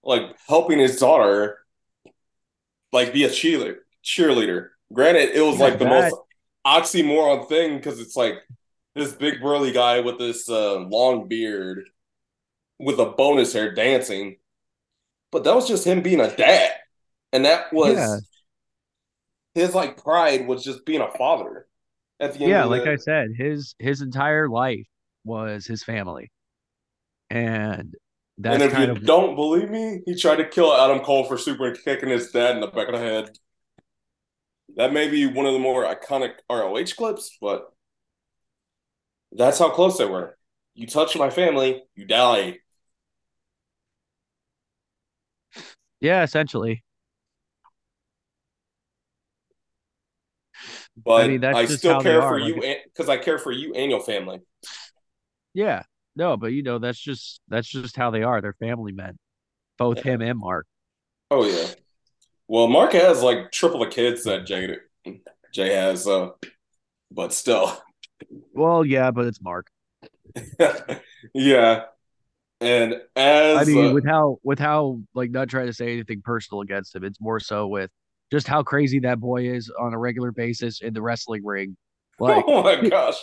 like helping his daughter like be a cheerleader cheerleader granted it was Yeah, like the that- most oxymoron thing because it's like this big burly guy with this uh, long beard with a bonus hair dancing but that was just him being a dad and that was Yeah. his like pride was just being a father at the end yeah like the, i said his his entire life was his family and that's and if you of don't believe me, he tried to kill Adam Cole for super kicking his dad in the back of the head. That may be one of the more iconic ROH clips, but that's how close they were. You touch my family, you die. Yeah, essentially. But I, mean, just still care for like- you because I care for you and your family. Yeah. No, but you know, that's just that's just how they are. They're family men. Both Yeah. him and Mark. Oh yeah. Well, Mark has like triple the kids that Jay Jay has, uh, but still, Well, yeah, but it's Mark. yeah. And as I mean, uh, with how with how like not trying to say anything personal against him, it's more so with just how crazy that boy is on a regular basis in the wrestling ring. Like, oh my gosh,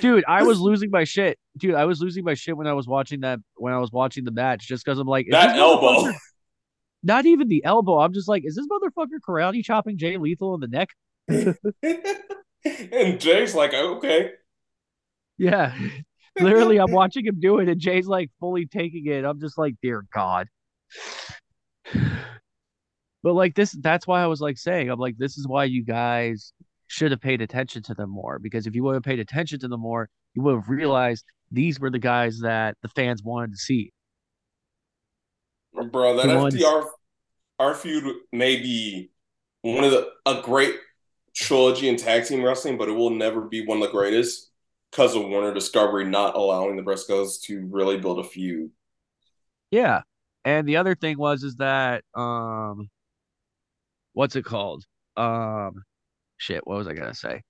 dude, I was losing my shit. Dude, I was losing my shit when I was watching that when I was watching the match, just because I'm like, that elbow. Not even the elbow. I'm just like, is this motherfucker karate chopping Jay Lethal in the neck? and Jay's like, okay, Yeah. Literally, I'm watching him do it, and Jay's like fully taking it. I'm just like, dear God. But like this, that's why I was like saying, I'm like, this is why you guys should have paid attention to them more. Because if you would have paid attention to them more, you would have realized these were the guys that the fans wanted to see. bro. That FTR our feud may be one of the a great trilogy in tag team wrestling, but it will never be one of the greatest because of Warner Discovery not allowing the Briscoes to really build a feud. Yeah. And the other thing was is that um what's it called? Um shit, what was I gonna say?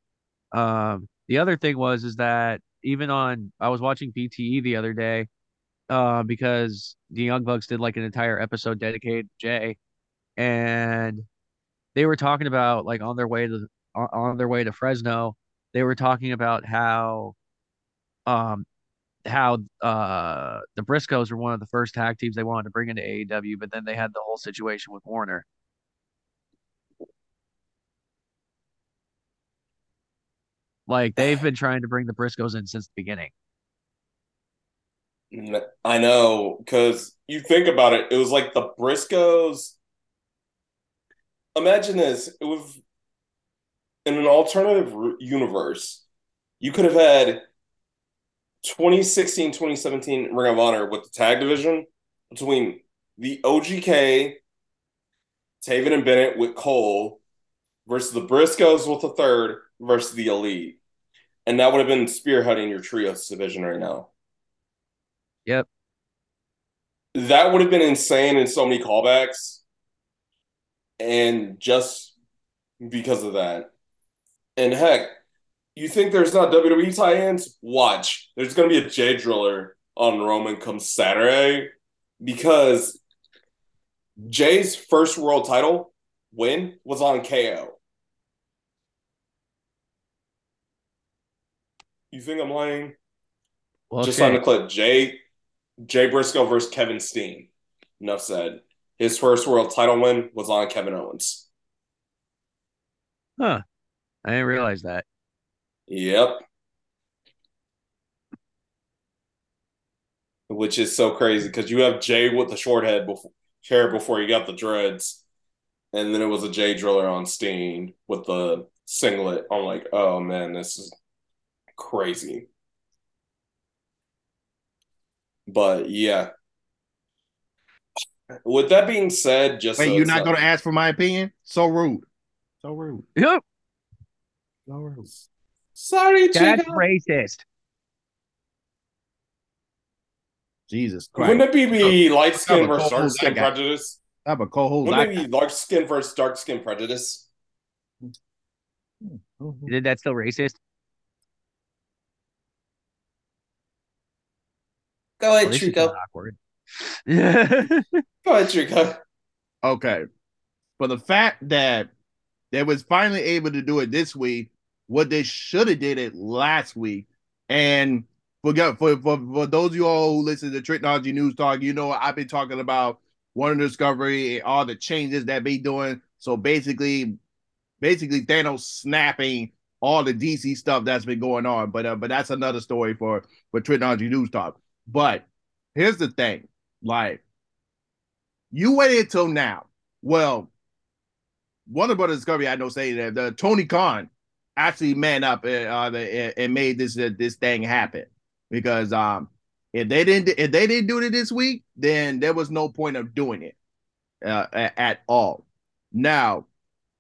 Um the other thing was is that even on I was watching BTE the other day, uh, because the Young Bucks did like an entire episode dedicated to Jay, and they were talking about like on their way to on, on their way to Fresno, they were talking about how um how uh the Briscoes were one of the first tag teams they wanted to bring into AEW, but then they had the whole situation with Warner. Like they've been trying to bring the Briscoes in since the beginning. I know, because you think about it, it was like the Briscoes. Imagine this: it was in an alternative universe. You could have had 2016, 2017 Ring of Honor with the tag division between the OGK, Taven and Bennett with Cole versus the Briscoes with the third versus the Elite. And that would have been spearheading your trios division right now. Yep. That would have been insane in so many callbacks. And just because of that. And heck, you think there's not WWE tie-ins? Watch. There's gonna be a Jay Driller on Roman come Saturday because Jay's first world title win was on KO. You think I'm lying? Well, Just okay. on the clip, Jay Jay Briscoe versus Kevin Steen. Enough said. His first world title win was on Kevin Owens. Huh. I didn't realize that. Yep. Which is so crazy because you have Jay with the short head before hair before you got the dreads, and then it was a Jay Driller on Steen with the singlet. I'm like, oh man, this is crazy. But yeah. With that being said, just Wait, so you're it's not going to ask for my opinion? So rude. So rude. Yep. So rude. sorry, That's Chica. racist. Jesus Christ. Wouldn't it be, be light skin versus dark skin prejudice? I have a co-host. Wouldn't I it be dark skin versus dark skin prejudice? Hmm. Did that still racist? Go ahead, this is Trico. kinda awkward. Yeah. Go ahead, Trico. Okay. For the fact that they was finally able to do it this week, what they should have did it last week. And for, for, for, for those of you all who listen to Technology News Talk, you know I've been talking about Warner Discovery and all the changes that they doing. So basically, basically Thanos snapping all the DC stuff that's been going on. But uh, but that's another story for for Technology News Talk. But here's the thing, like you waited till now. Well, Warner Brothers Discovery, I know, say that the Tony Khan actually man up and, uh, and made this uh, this thing happen because um if they didn't if they didn't do it this week, then there was no point of doing it. uh, at all. Now,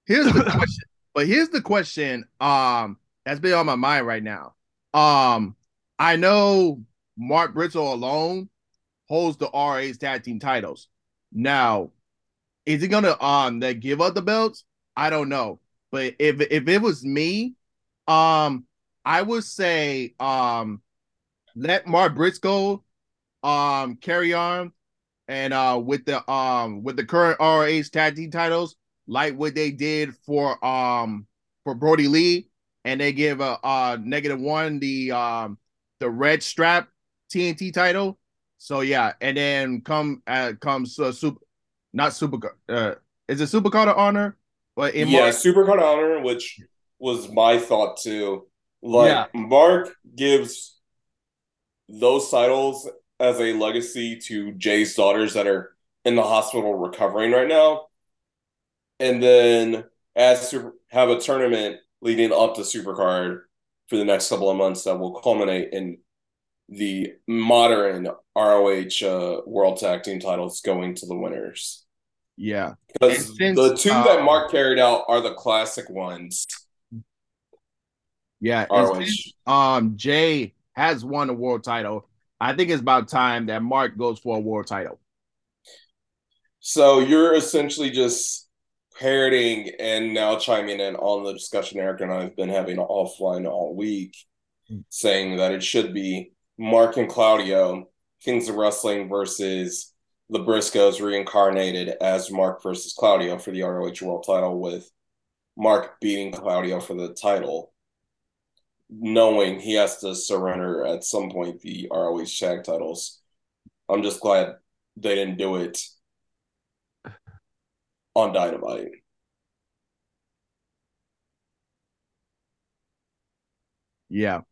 here's the question. But here's the question um that's been on my mind right now. Um I know Mark Briscoe alone holds the RA's tag team titles. Now, is he gonna um that give up the belts? I don't know. But if if it was me, um I would say um let Mark Briscoe um carry on and uh with the um with the current RA's tag team titles, like what they did for um for Brodie Lee, and they give a uh negative one the um the red strap TNT title. So yeah, and then come uh comes uh, super not super uh is it super card of honor? In yeah, Mark, Supercard Honor, which was my thought too. Like Yeah. Mark gives those titles as a legacy to Jay's daughters that are in the hospital recovering right now, and then as to have a tournament leading up to Supercard for the next couple of months that will culminate in the modern ROH uh, World Tag Team titles going to the winners. Yeah. Because since, the two uh, that Mark carried out are the classic ones. Yeah. since, um Jay has won a world title. I think it's about time that Mark goes for a world title. So you're essentially just parroting and now chiming in on the discussion Eric and I have been having offline all week, saying that it should be Mark and Claudio, Kings of Wrestling versus the Briscoes reincarnated as Mark versus Claudio for the ROH World title, with Mark beating Claudio for the title, knowing he has to surrender at some point the ROH tag titles. I'm just glad they didn't do it on Dynamite. Yeah.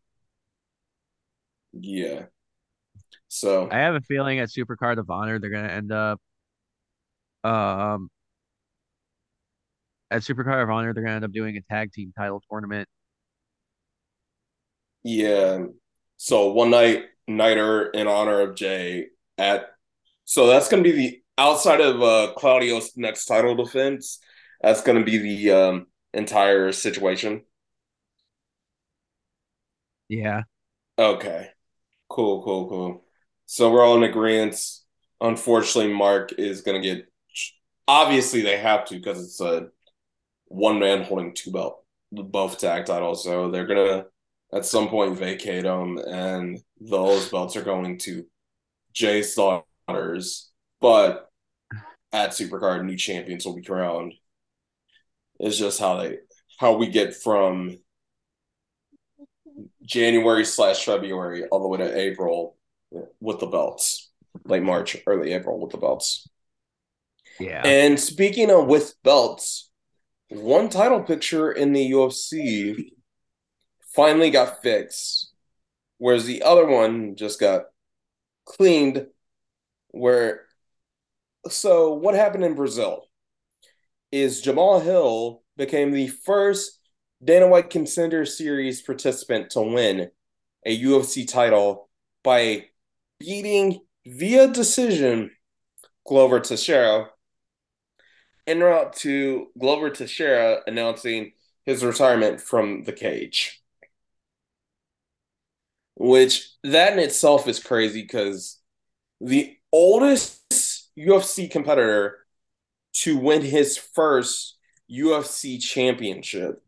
Yeah. So I have a feeling at Supercard of Honor they're gonna end up um at Supercard of Honor they're gonna end up doing a tag team title tournament. yeah. So one night nighter in honor of Jay at so that's gonna be the outside of uh Claudio's next title defense, that's gonna be the um entire situation. Yeah. Okay. Cool, cool, cool. So we're all in agreement. Unfortunately, Mark is going to get. Obviously, they have to because it's a one man holding two belt, both tag titles. So they're going to, at some point, vacate them, and those belts are going to Jay's daughters. But at Supercard, new champions will be crowned. It's just how they, how we get from January slash February all the way to April with the belts, late March, early April with the belts. Yeah. And speaking of with belts, one title picture in the UFC finally got fixed, whereas the other one just got cleaned. Where so what happened in Brazil is Jamahal Hill became the first Dana White Contender Series participant to win a UFC title by beating via decision Glover Teixeira en route to Glover Teixeira announcing his retirement from the cage. Which that in itself is crazy because the oldest UFC competitor to win his first UFC championship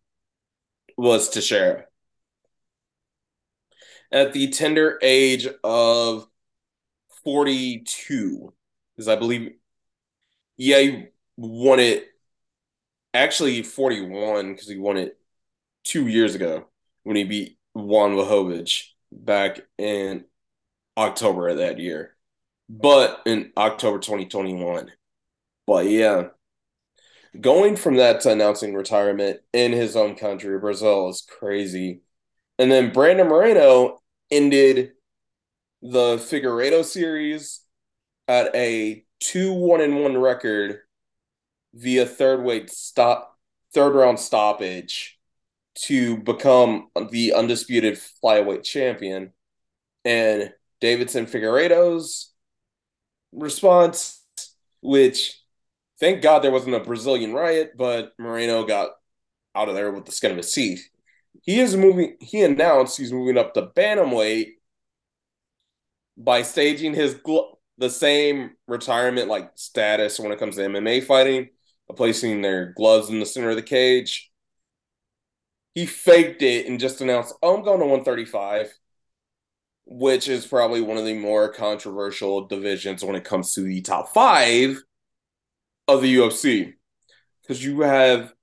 was Teixeira. At the tender age of 42, because I believe, yeah, he won it actually 41 because he won it two years ago when he beat Jan Błachowicz back in October of that year, but in October 2021. But yeah, going from that to announcing retirement in his own country, Brazil, is crazy. And then Brandon Moreno ended the Figueiredo series at a two one and one record via third weight stop third round stoppage to become the undisputed flyweight champion. And Deiveson Figueiredo's response, which Thank God there wasn't a Brazilian riot, but Moreno got out of there with the skin of his teeth. He is moving. He announced he's moving up to bantamweight by staging his gl- the same retirement like status when it comes to MMA fighting, placing their gloves in the center of the cage. He faked it and just announced, "Oh, I'm going to 135." which is probably one of the more controversial divisions when it comes to the top five of the UFC. Because you have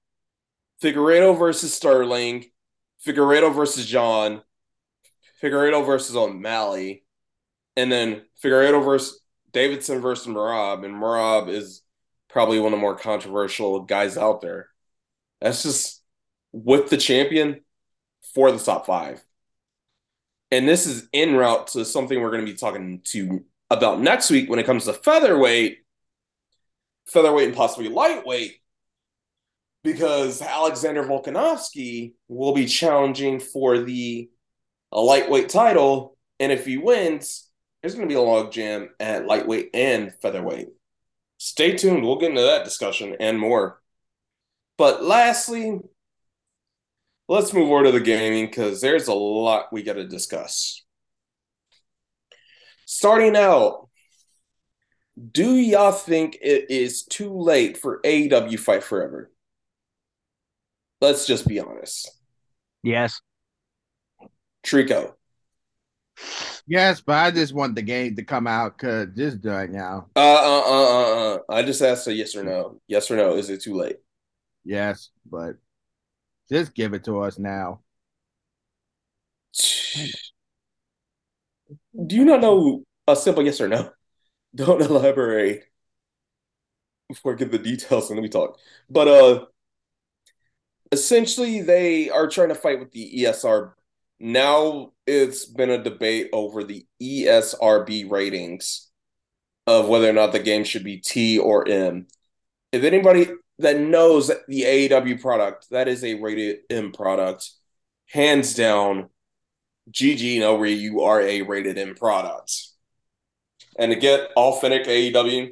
Figueiredo versus Sterling, Figueiredo versus John, Figueiredo versus O'Malley, and then Figueiredo versus Davidson versus Merab, and Merab is probably one of the more controversial guys out there. That's just with the champion for the top five and this is in route to something we're going to be talking to about next week when it comes to featherweight, featherweight, and possibly lightweight, because Alexander Volkanovski will be challenging for the a lightweight title, and if he wins, there's going to be a log jam at lightweight and featherweight. Stay tuned. We'll get into that discussion and more. But lastly, let's move over to the gaming because there's a lot we got to discuss. Starting out, do y'all think it is too late for AEW Fight Forever? Let's just be honest. Yes. Trico. Yes, but I just want the game to come out because just done now. Uh, uh, uh, uh, uh. I just asked a yes or no. Yes or no. Is it too late? Yes, but just give it to us now. Do you not know a simple yes or no? Don't elaborate before I give the details and let me talk. But uh essentially they are trying to fight with the ESR. Now it's been a debate over the ESRB ratings of whether or not the game should be T or M. If anybody that knows the AEW product, that is a rated M product. Hands down, GG no where you are a rated M product. And to get authentic AEW,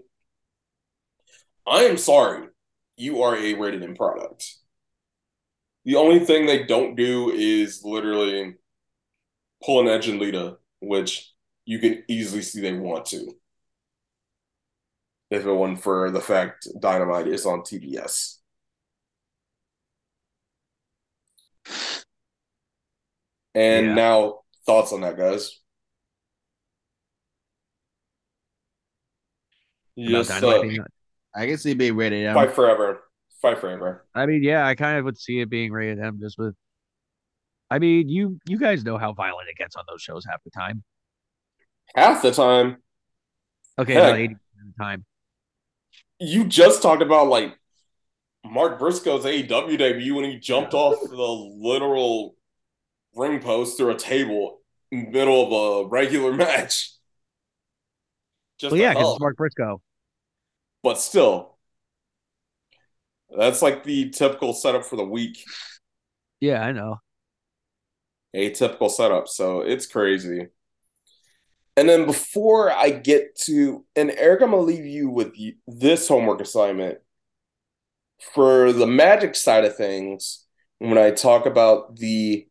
I am sorry, you are a rated M product. The only thing they don't do is literally pull an Edge and Lita, which you can easily see they want to if it wasn't for the fact Dynamite is on TBS. And Yeah. now thoughts on that, guys. About Yes, Dynamite uh, being- I can see being ready. Um, fight forever. Fight forever. I mean, yeah, I kind of would see it being rated M just with. I mean, you you guys know how violent it gets on those shows half the time. Half the time, Okay, Heck. eighty percent of the time. you just talked about like Mark Briscoe's AEW debut when he jumped off the literal ring post through a table in the middle of a regular match. Just Well, yeah, because it's Mark Briscoe. but still, that's like the typical setup for the week. Yeah, I know. A typical setup. So it's crazy. And then before I get to, and Eric, I'm gonna leave you with this homework assignment for the magic side of things. When I talk about the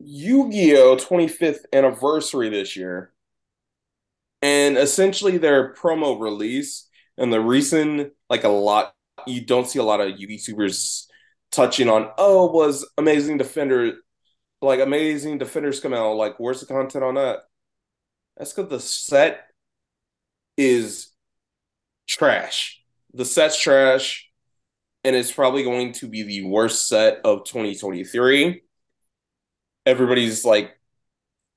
Yu-Gi-Oh 25th anniversary this year, and essentially their promo release, and the reason, like a lot, you don't see a lot of YouTubers touching on, oh, was Amazing Defender, like Amazing Defenders come out, like where's the content on that? That's because the set is trash. The set's trash, and it's probably going to be the worst set of 2023. Everybody's like,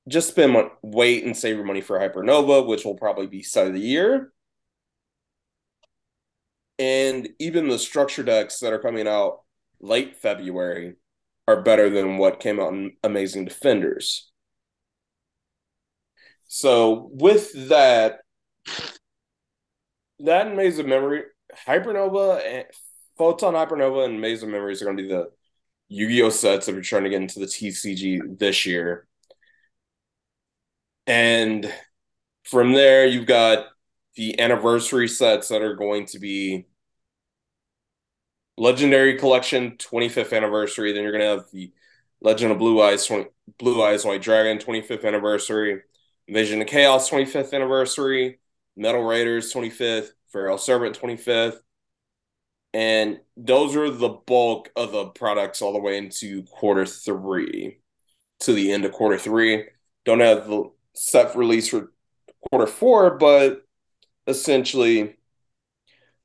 just spend mon- wait and save your money for Hypernova, which will probably be set of the year. And even the structure decks that are coming out late February are better than what came out in Amazing Defenders. So with that, that and Maze of Memory, Hypernova and Photon Hypernova and Maze of Memories are going to be the Yu-Gi-Oh sets if you're trying to get into the TCG this year. And from there, you've got the anniversary sets that are going to be Legendary Collection 25th anniversary. Then you're gonna have the Legend of Blue Eyes 20, Blue Eyes White Dragon 25th anniversary, Vision of Chaos 25th anniversary, Metal Raiders 25th, Pharaoh Servant 25th. And those are the bulk of the products all the way into quarter three to the end of quarter three. Don't have the set release for quarter four, but essentially,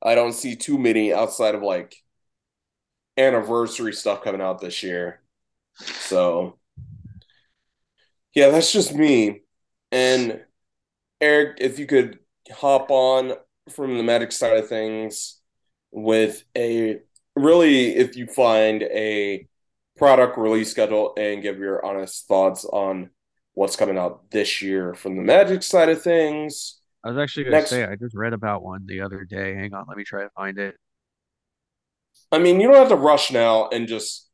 I don't see too many outside of like anniversary stuff coming out this year. So, yeah, that's just me. And Eric, if you could hop on from the Magic side of things with a really, if you find a product release schedule and give your honest thoughts on what's coming out this year from the Magic side of things. I was actually gonna say I just read about one the other day. Hang on, let me try to find it. I mean, you don't have to rush now and just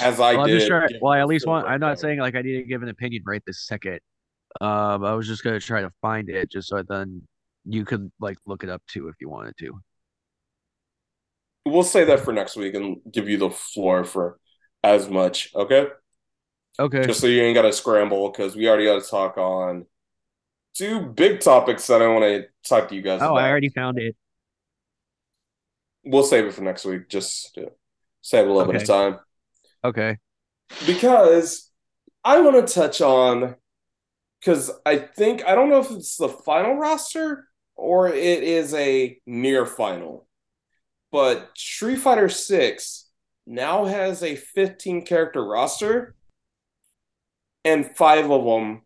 as I well, I'm did. Well, I at least full want. I'm not saying like I need to give an opinion right this second. Um, I was just gonna try to find it just so then you could like look it up too if you wanted to. We'll say that for next week and give you the floor for as much. Okay. Okay. just so you ain't got to scramble because we already got to talk on two big topics that I want to talk to you guys Oh, about. I already found it. We'll save it for next week. Just to save a little bit of time Okay. because I want to touch on because I think I don't know if it's the final roster or it is a near final, but Street Fighter Six now has a 15 character roster, and five of them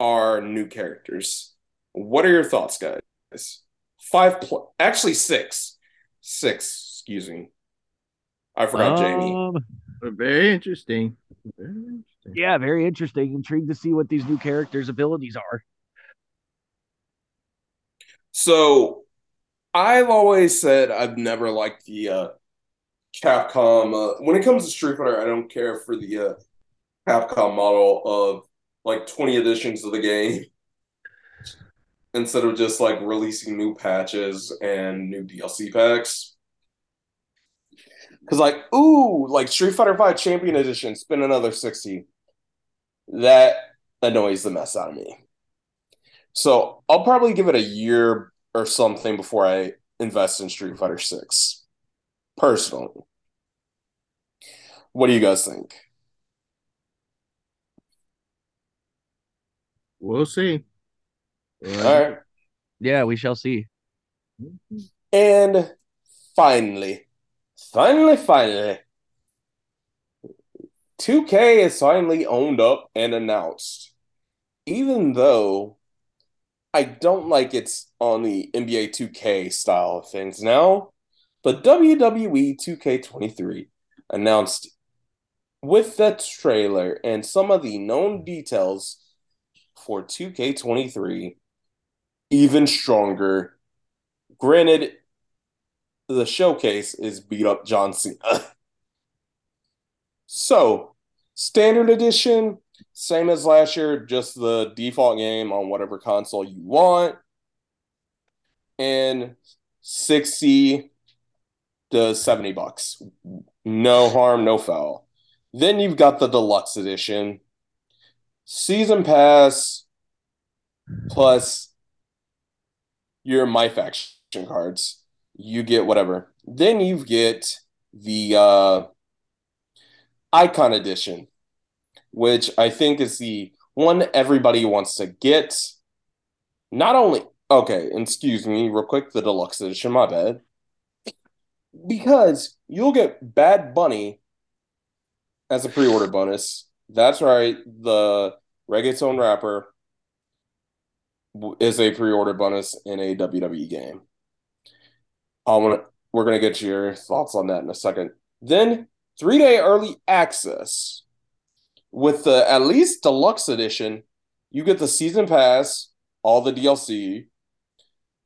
are new characters. What are your thoughts, guys? Five, pl- actually six, six. Excuse me, I forgot Jamie. Um, Very interesting. Very interesting. yeah, very interesting. Intrigued to see what these new characters' abilities are. So I've always said I've never liked the uh, Capcom. Uh, when it comes to Street Fighter, I don't care for the uh, Capcom model of like 20 editions of the game instead of just like releasing new patches and new DLC packs. Because, like, ooh, like Street Fighter V Champion Edition, spend another 60. That annoys the mess out of me. So I'll probably give it a year or something before I invest in Street Fighter 6. Personally. What do you guys think? We'll see. All right. Yeah, we shall see. And finally, finally, finally, 2K is finally owned up and announced. Even though I don't like it's on the NBA 2K style of things now, but WWE 2K23 announced with the trailer and some of the known details for 2K23 even stronger. Granted, the showcase is beat up John Cena. so, standard edition, same as last year, just the default game on whatever console you want. And 60 to 70 bucks. No harm, no foul. Then you've got the deluxe edition. Season pass plus your my faction cards. You get whatever. Then you get the uh icon edition, which I think is the one everybody wants to get. Not only okay, excuse me, real quick, the deluxe edition, my bad. Because you'll get Bad Bunny as a pre-order bonus. That's right, the reggaeton rapper is a pre-order bonus in a WWE game. I want we're gonna get your thoughts on that in a second. Then three day early access with the at least deluxe edition. You get the season pass, all the DLC,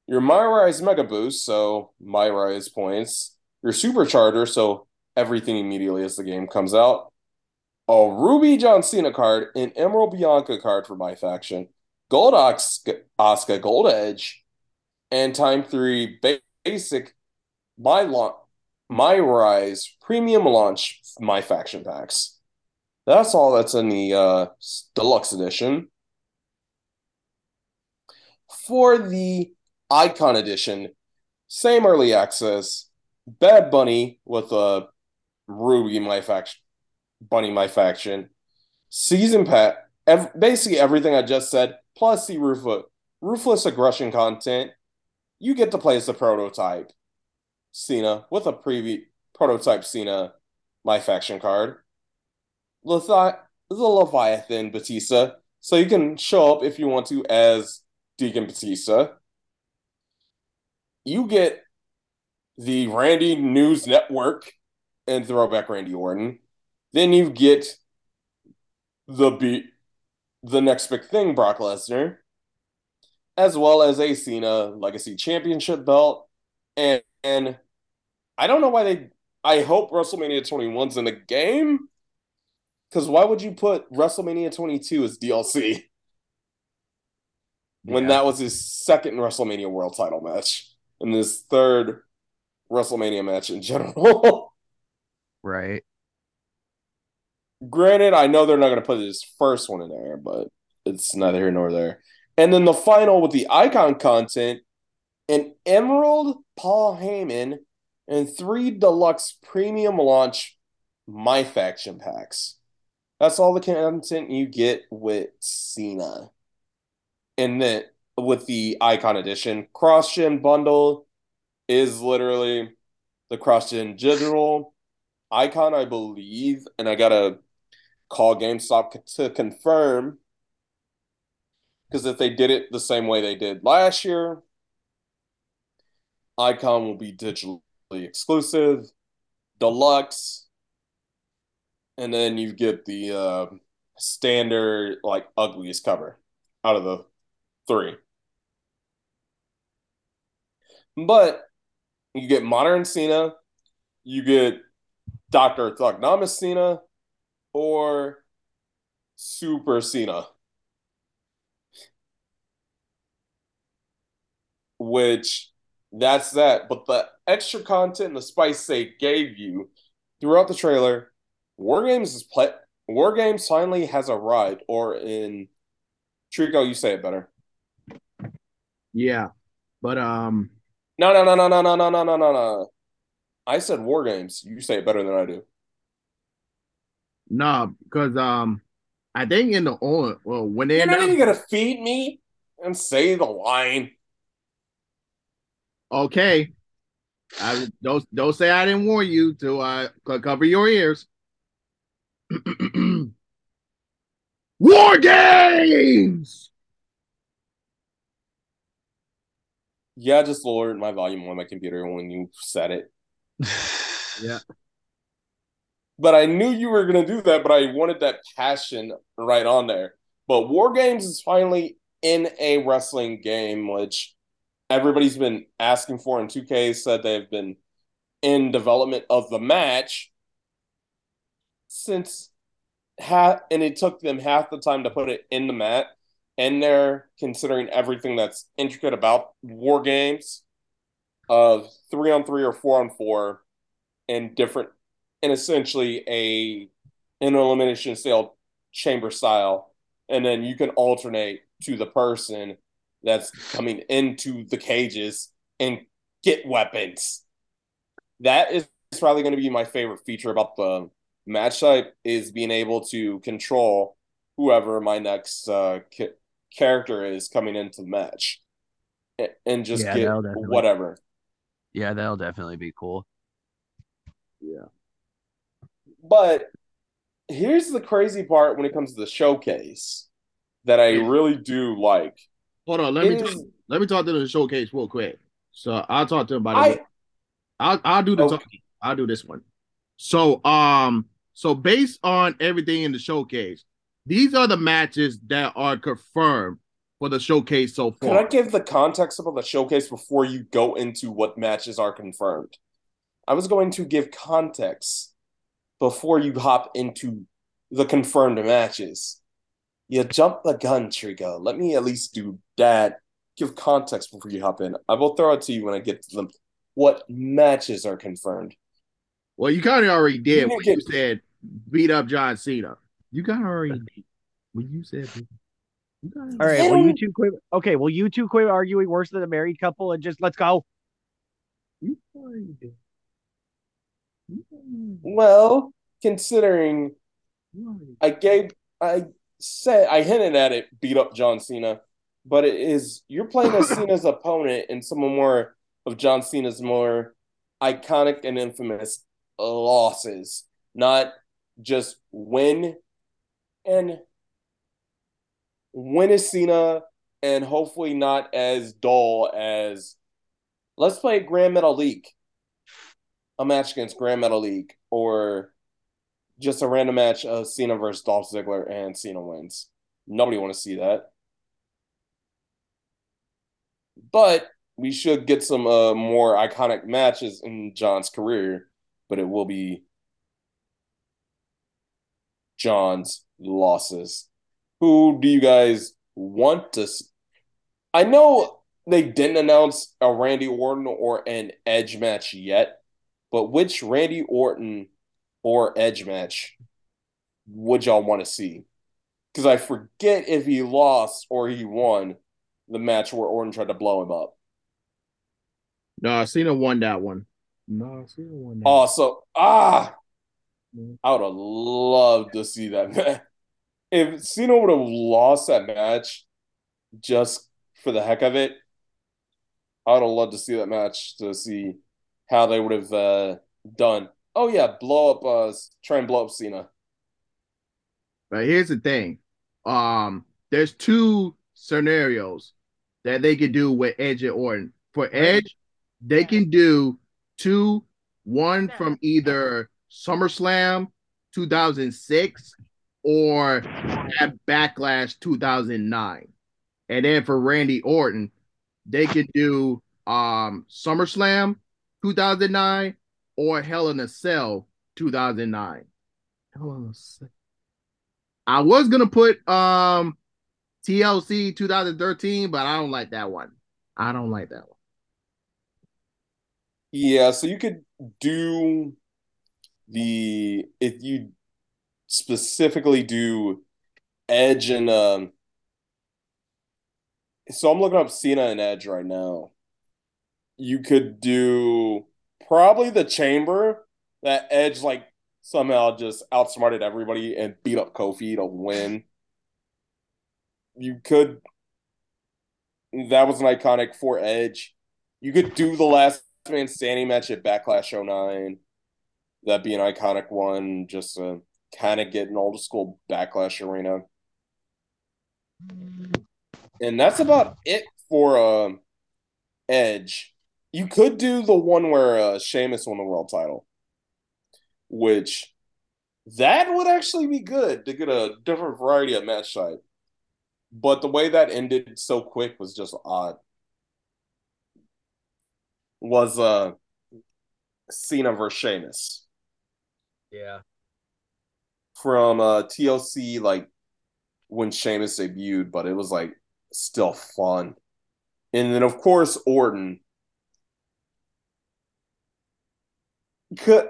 your My Rise Mega Boost, so My Rise points, your Supercharger, so everything immediately as the game comes out, a Ruby John Cena card, an Emerald Bianca card for my faction, Gold Asuka, Gold Edge, and Time 3 Basic my launch My Rise Premium Launch My Faction Packs. That's all that's in the uh, deluxe edition. For the Icon Edition, same early access. Bad Bunny with a Ruby My Faction, Bunny My Faction, season pack. Ev- basically everything I just said, plus the ruthless, ruthless aggression content. You get to play as the prototype Cena with a preview prototype Cena My Faction card. Lethi- the Leviathan Batista, so you can show up if you want to as Deacon Batista. You get the Randy News Network and throwback Randy Orton. Then you get the be- the next big thing, Brock Lesnar, as well as a Cena Legacy Championship belt. And, and I don't know why they. I hope WrestleMania 21's in the game. Because why would you put WrestleMania 22 as DLC when Yeah. that was his second WrestleMania World Title match and his third WrestleMania match in general? Right. Granted, I know they're not going to put his first one in there, but it's neither here nor there. And then the final with the icon content an Emerald Paul Heyman and three deluxe premium launch My Faction packs. That's all the content you get with Cena. And then with the Icon Edition, Cross Gen Bundle is literally the Cross Gen Digital Icon, I believe. And I gotta call GameStop to confirm. Because if they did it the same way they did last year, Icon will be digitally exclusive, deluxe, and then you get the uh, standard, like ugliest cover out of the three. But you get modern Cena, you get Dr. Thuganomics Cena, or Super Cena. Which that's that. But the extra content the spice they gave you throughout the trailer, War Games is play War Games finally has arrived, or in Trico, you say it better. Yeah, but um, No, no, no, no, no, no, no, no, no, no, no. I said War Games. You say it better than I do. No, because um, I think in the on well when they You're not announced, even gonna feed me and say the line. okay, I don't don't say I didn't warn you to uh co- cover your ears. War games. Yeah, I just lowered my volume on my computer when you said it. Yeah. But I knew you were gonna do that, but I wanted that passion right on there. But War Games is finally in a wrestling game, which everybody's been asking for, and 2K said they've been in development of the match since half, and it took them half the time to put it in the mat. And they're considering everything that's intricate about war games of three on three or four on four and different and essentially a an elimination style chamber style. And then you can alternate to the person that's coming into the cages and get weapons. That is probably going to be my favorite feature about the match type is being able to control whoever my next uh, ca- character is coming into the match. And just Yeah, get whatever. Yeah, that'll definitely be cool. But here's the crazy part when it comes to the showcase that I really do like. Hold on, let me It talk, let me talk to the showcase real quick. So I'll talk to him about it. I'll I'll do the Okay. talking. I'll do this one. So um so based on everything in the showcase, these are the matches that are confirmed for the showcase so far. can I give the context about the showcase before you go into what matches are confirmed? I was going to give context before you hop into the confirmed matches. You jump the gun, Trico. Let me at least do that. Give context before you hop in. I will throw it to you when I get to them. What matches are confirmed? Well, you kind of already did You when didn't you said beat up John Cena. You kind of already did when you said. You All right, They well you two quit. Okay, well you two quit arguing worse than a married couple and just let's go. You already did. Well, considering I gave, I said, I hinted at it, beat up John Cena, but it is you're playing as Cena's opponent and some of more of John Cena's more iconic and infamous losses, not just win and win is Cena and hopefully not as dull as let's play Grand Metal League, a match against Grand Metal League, or just a random match of Cena versus Dolph Ziggler and Cena wins. Nobody want to see that. But we should get some uh, more iconic matches in John's career, but it will be John's losses. Who do you guys want to see? I know they didn't announce a Randy Orton or an Edge match yet, but which Randy Orton or Edge match would y'all want to see? Because I forget if he lost or he won the match where Orton tried to blow him up. No, Cena won that one. No, Cena won that. Oh, so ah, Mhm. I would have loved to see that match. If Cena would have lost that match just for the heck of it, I would have loved to see that match to see how they would have uh, done. Oh yeah, blow up, uh, try and blow up Cena. But here's the thing. Um, there's two scenarios that they could do with Edge and Orton. For Edge, they can do two, one from either SummerSlam 2006 or at Backlash 2009. And then for Randy Orton, they could do um SummerSlam 2009 or Hell in a Cell 2009. Hell in a Cell. I was gonna put um TLC 2013, but I don't like that one. I don't like that one. Yeah, so you could do the if you specifically do Edge and um so I'm looking up Cena and Edge right now. You could do probably the chamber that Edge like somehow just outsmarted everybody and beat up Kofi to win. You could that was an iconic for Edge. You could do the last man standing match at Backlash 09. That'd be an iconic one, just to kind of get an old school Backlash arena. And that's about it for um, Edge. You could do the one where uh, Sheamus won the world title, which that would actually be good to get a different variety of match type. But the way that ended so quick was just odd. Was uh Cena versus Sheamus Yeah. from uh TLC like when Sheamus debuted, but it was like still fun. And then of course Orton. Could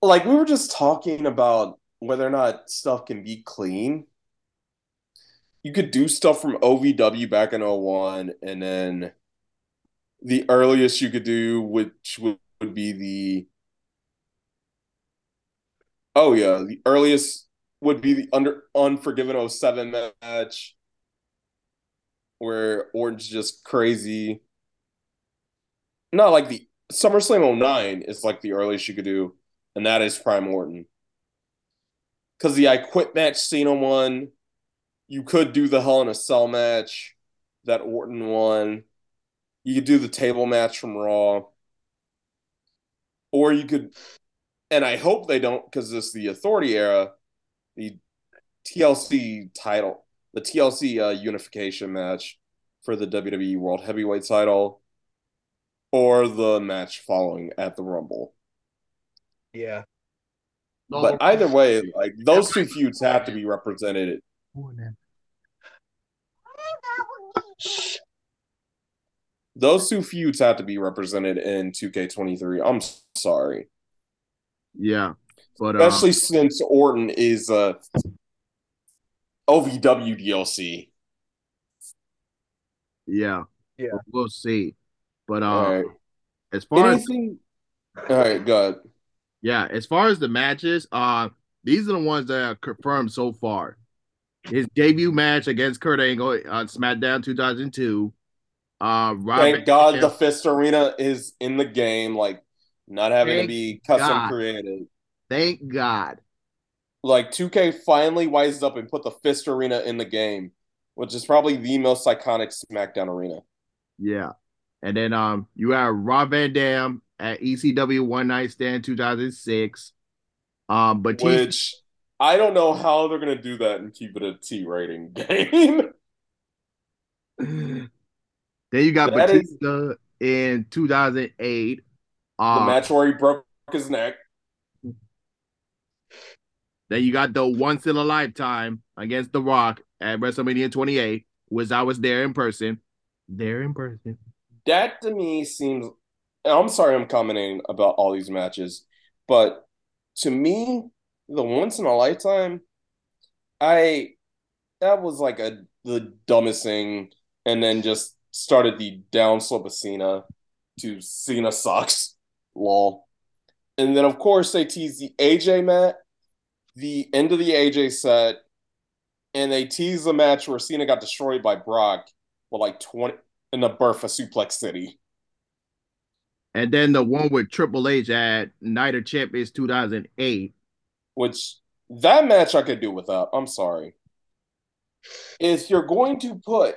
like we were just talking about whether or not stuff can be clean. You could do stuff from OVW back in 01 and then the earliest you could do which would, be the Oh yeah, the earliest would be the under Unforgiven 07 match where Orton's just crazy. Not like the SummerSlam 09 is like the earliest you could do, and that is Prime Orton. Because the I Quit match Cena won. You could do the Hell in a Cell match that Orton won. You could do the table match from Raw. Or you could, and I hope they don't, because this is the Authority era, the TLC title, the TLC uh, unification match for the WWE World Heavyweight title, or the match following at the Rumble. Yeah. But either way, like those two feuds have to be represented. Those two feuds have to be represented in 2K23. I'm sorry. Yeah, but um, especially since Orton is a OVW DLC. yeah, Yeah. we'll see. But um, right. as far as All right, good. Yeah, as far as the matches, uh, these are the ones that are confirmed so far. His debut match against Kurt Angle on SmackDown 2002. Uh, Thank God the Fist Arena is in the game, like not having Thank to be custom God. created. Thank God. Like 2K finally wised up and put the Fist Arena in the game, which is probably the most iconic SmackDown arena. Yeah. And then um, you have Rob Van Dam at ECW One Night Stand 2006. Um, Batista. Which I don't know how they're gonna do that and keep it a T rating game. then you got That is- Batista in 2008. the Um, match where he broke his neck. Then you got the once in a lifetime against The Rock at WrestleMania 28, which I was there in person. There in person. That to me seems. I'm sorry, I'm commenting about all these matches, but to me, the once in a lifetime, I that was like a the dumbest thing, and then just started the downslope of Cena to Cena sucks, lol, and then of course they tease the AJ mat, the end of the AJ set, and they tease the match where Cena got destroyed by Brock with like twenty in the birth of Suplex City. And then the one with Triple H at Night of Champions 2008. which that match I could do without. I'm sorry. If you're going to put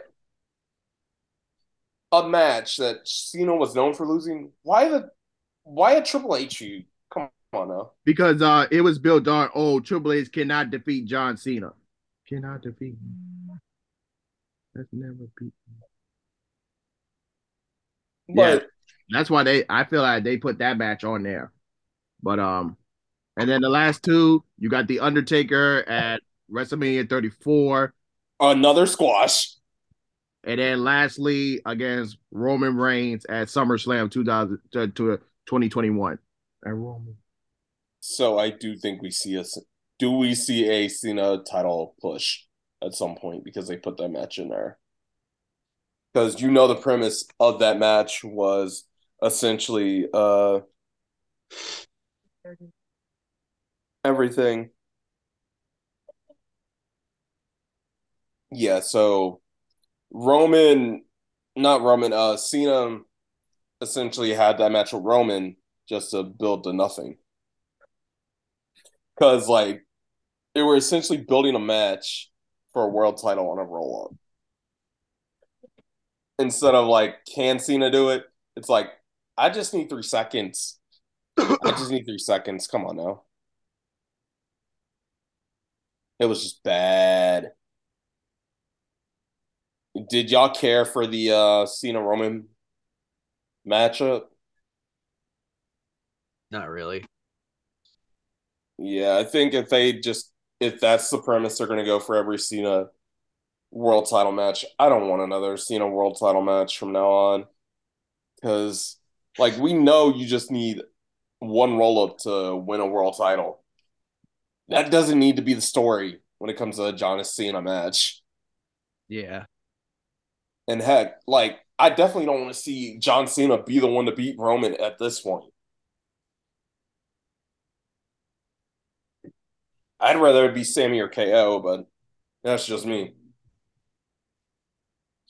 a match that Cena was known for losing, why the why a Triple H you? Come on now. Because uh it was built on oh Triple H cannot defeat John Cena. Cannot defeat. That's never beat. But That's why they I feel like they put that match on there. But um and then the last two, you got the Undertaker at WrestleMania 34. another squash. And then lastly against Roman Reigns at SummerSlam 2000 to, to 2021. At Roman. So I do think we see us. Do we see a Cena title push at some point because they put that match in there? Because you know the premise of that match was essentially uh everything. Yeah, so Roman, not Roman, uh, Cena essentially had that match with Roman just to build to nothing. Because, like, they were essentially building a match for a world title on a roll up. Instead of, like, can Cena do it? It's like, I just need three seconds. I just need three seconds. Come on now. It was just bad. Did y'all care for the uh Cena Roman matchup? Not really. Yeah, I think if they just if that's the premise they're gonna go for every Cena world title match, I don't want another Cena world title match from now on. Cause like we know you just need one roll up to win a world title. That doesn't need to be the story when it comes to a John Cena match. Yeah. And heck, like I definitely don't want to see John Cena be the one to beat Roman at this point. I'd rather it be Sami or KO, but that's just me.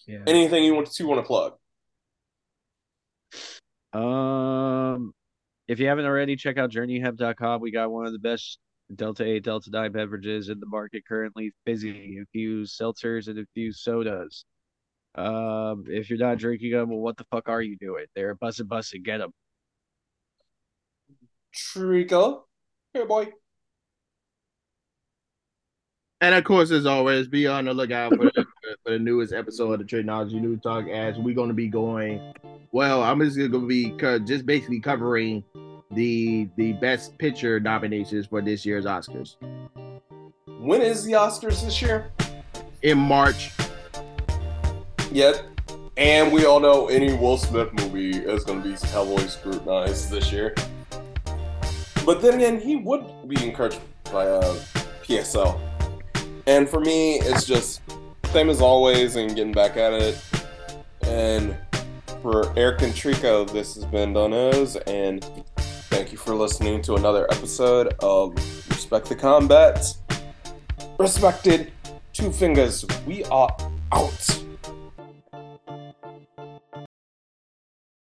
Yeah. Anything you want to want to plug? Um, if you haven't already, check out journeyhemp.com. We got one of the best Delta 8, Delta 9 beverages in the market currently. Fizzy, infused seltzers, and infused sodas. Um, if you're not drinking them, well, what the fuck are you doing? They're bussin' bussin', get them. Trico, here boy. And of course, as always, be on the lookout for the, for the newest episode of the Technology News Talk. As we're going to be going, well, I'm just going to be co- just basically covering the the best picture nominations for this year's Oscars When is the Oscars this year? in March. Yep. and we all know any Will Smith movie is going to be heavily scrutinized this year. But then again, he would be encouraged by uh, PSL. And for me, it's just same as always and getting back at it. And for Eric and Trico, this has been Donaze, and thank you for listening to another episode of Respect the Combat. Respected two fingers, we are out.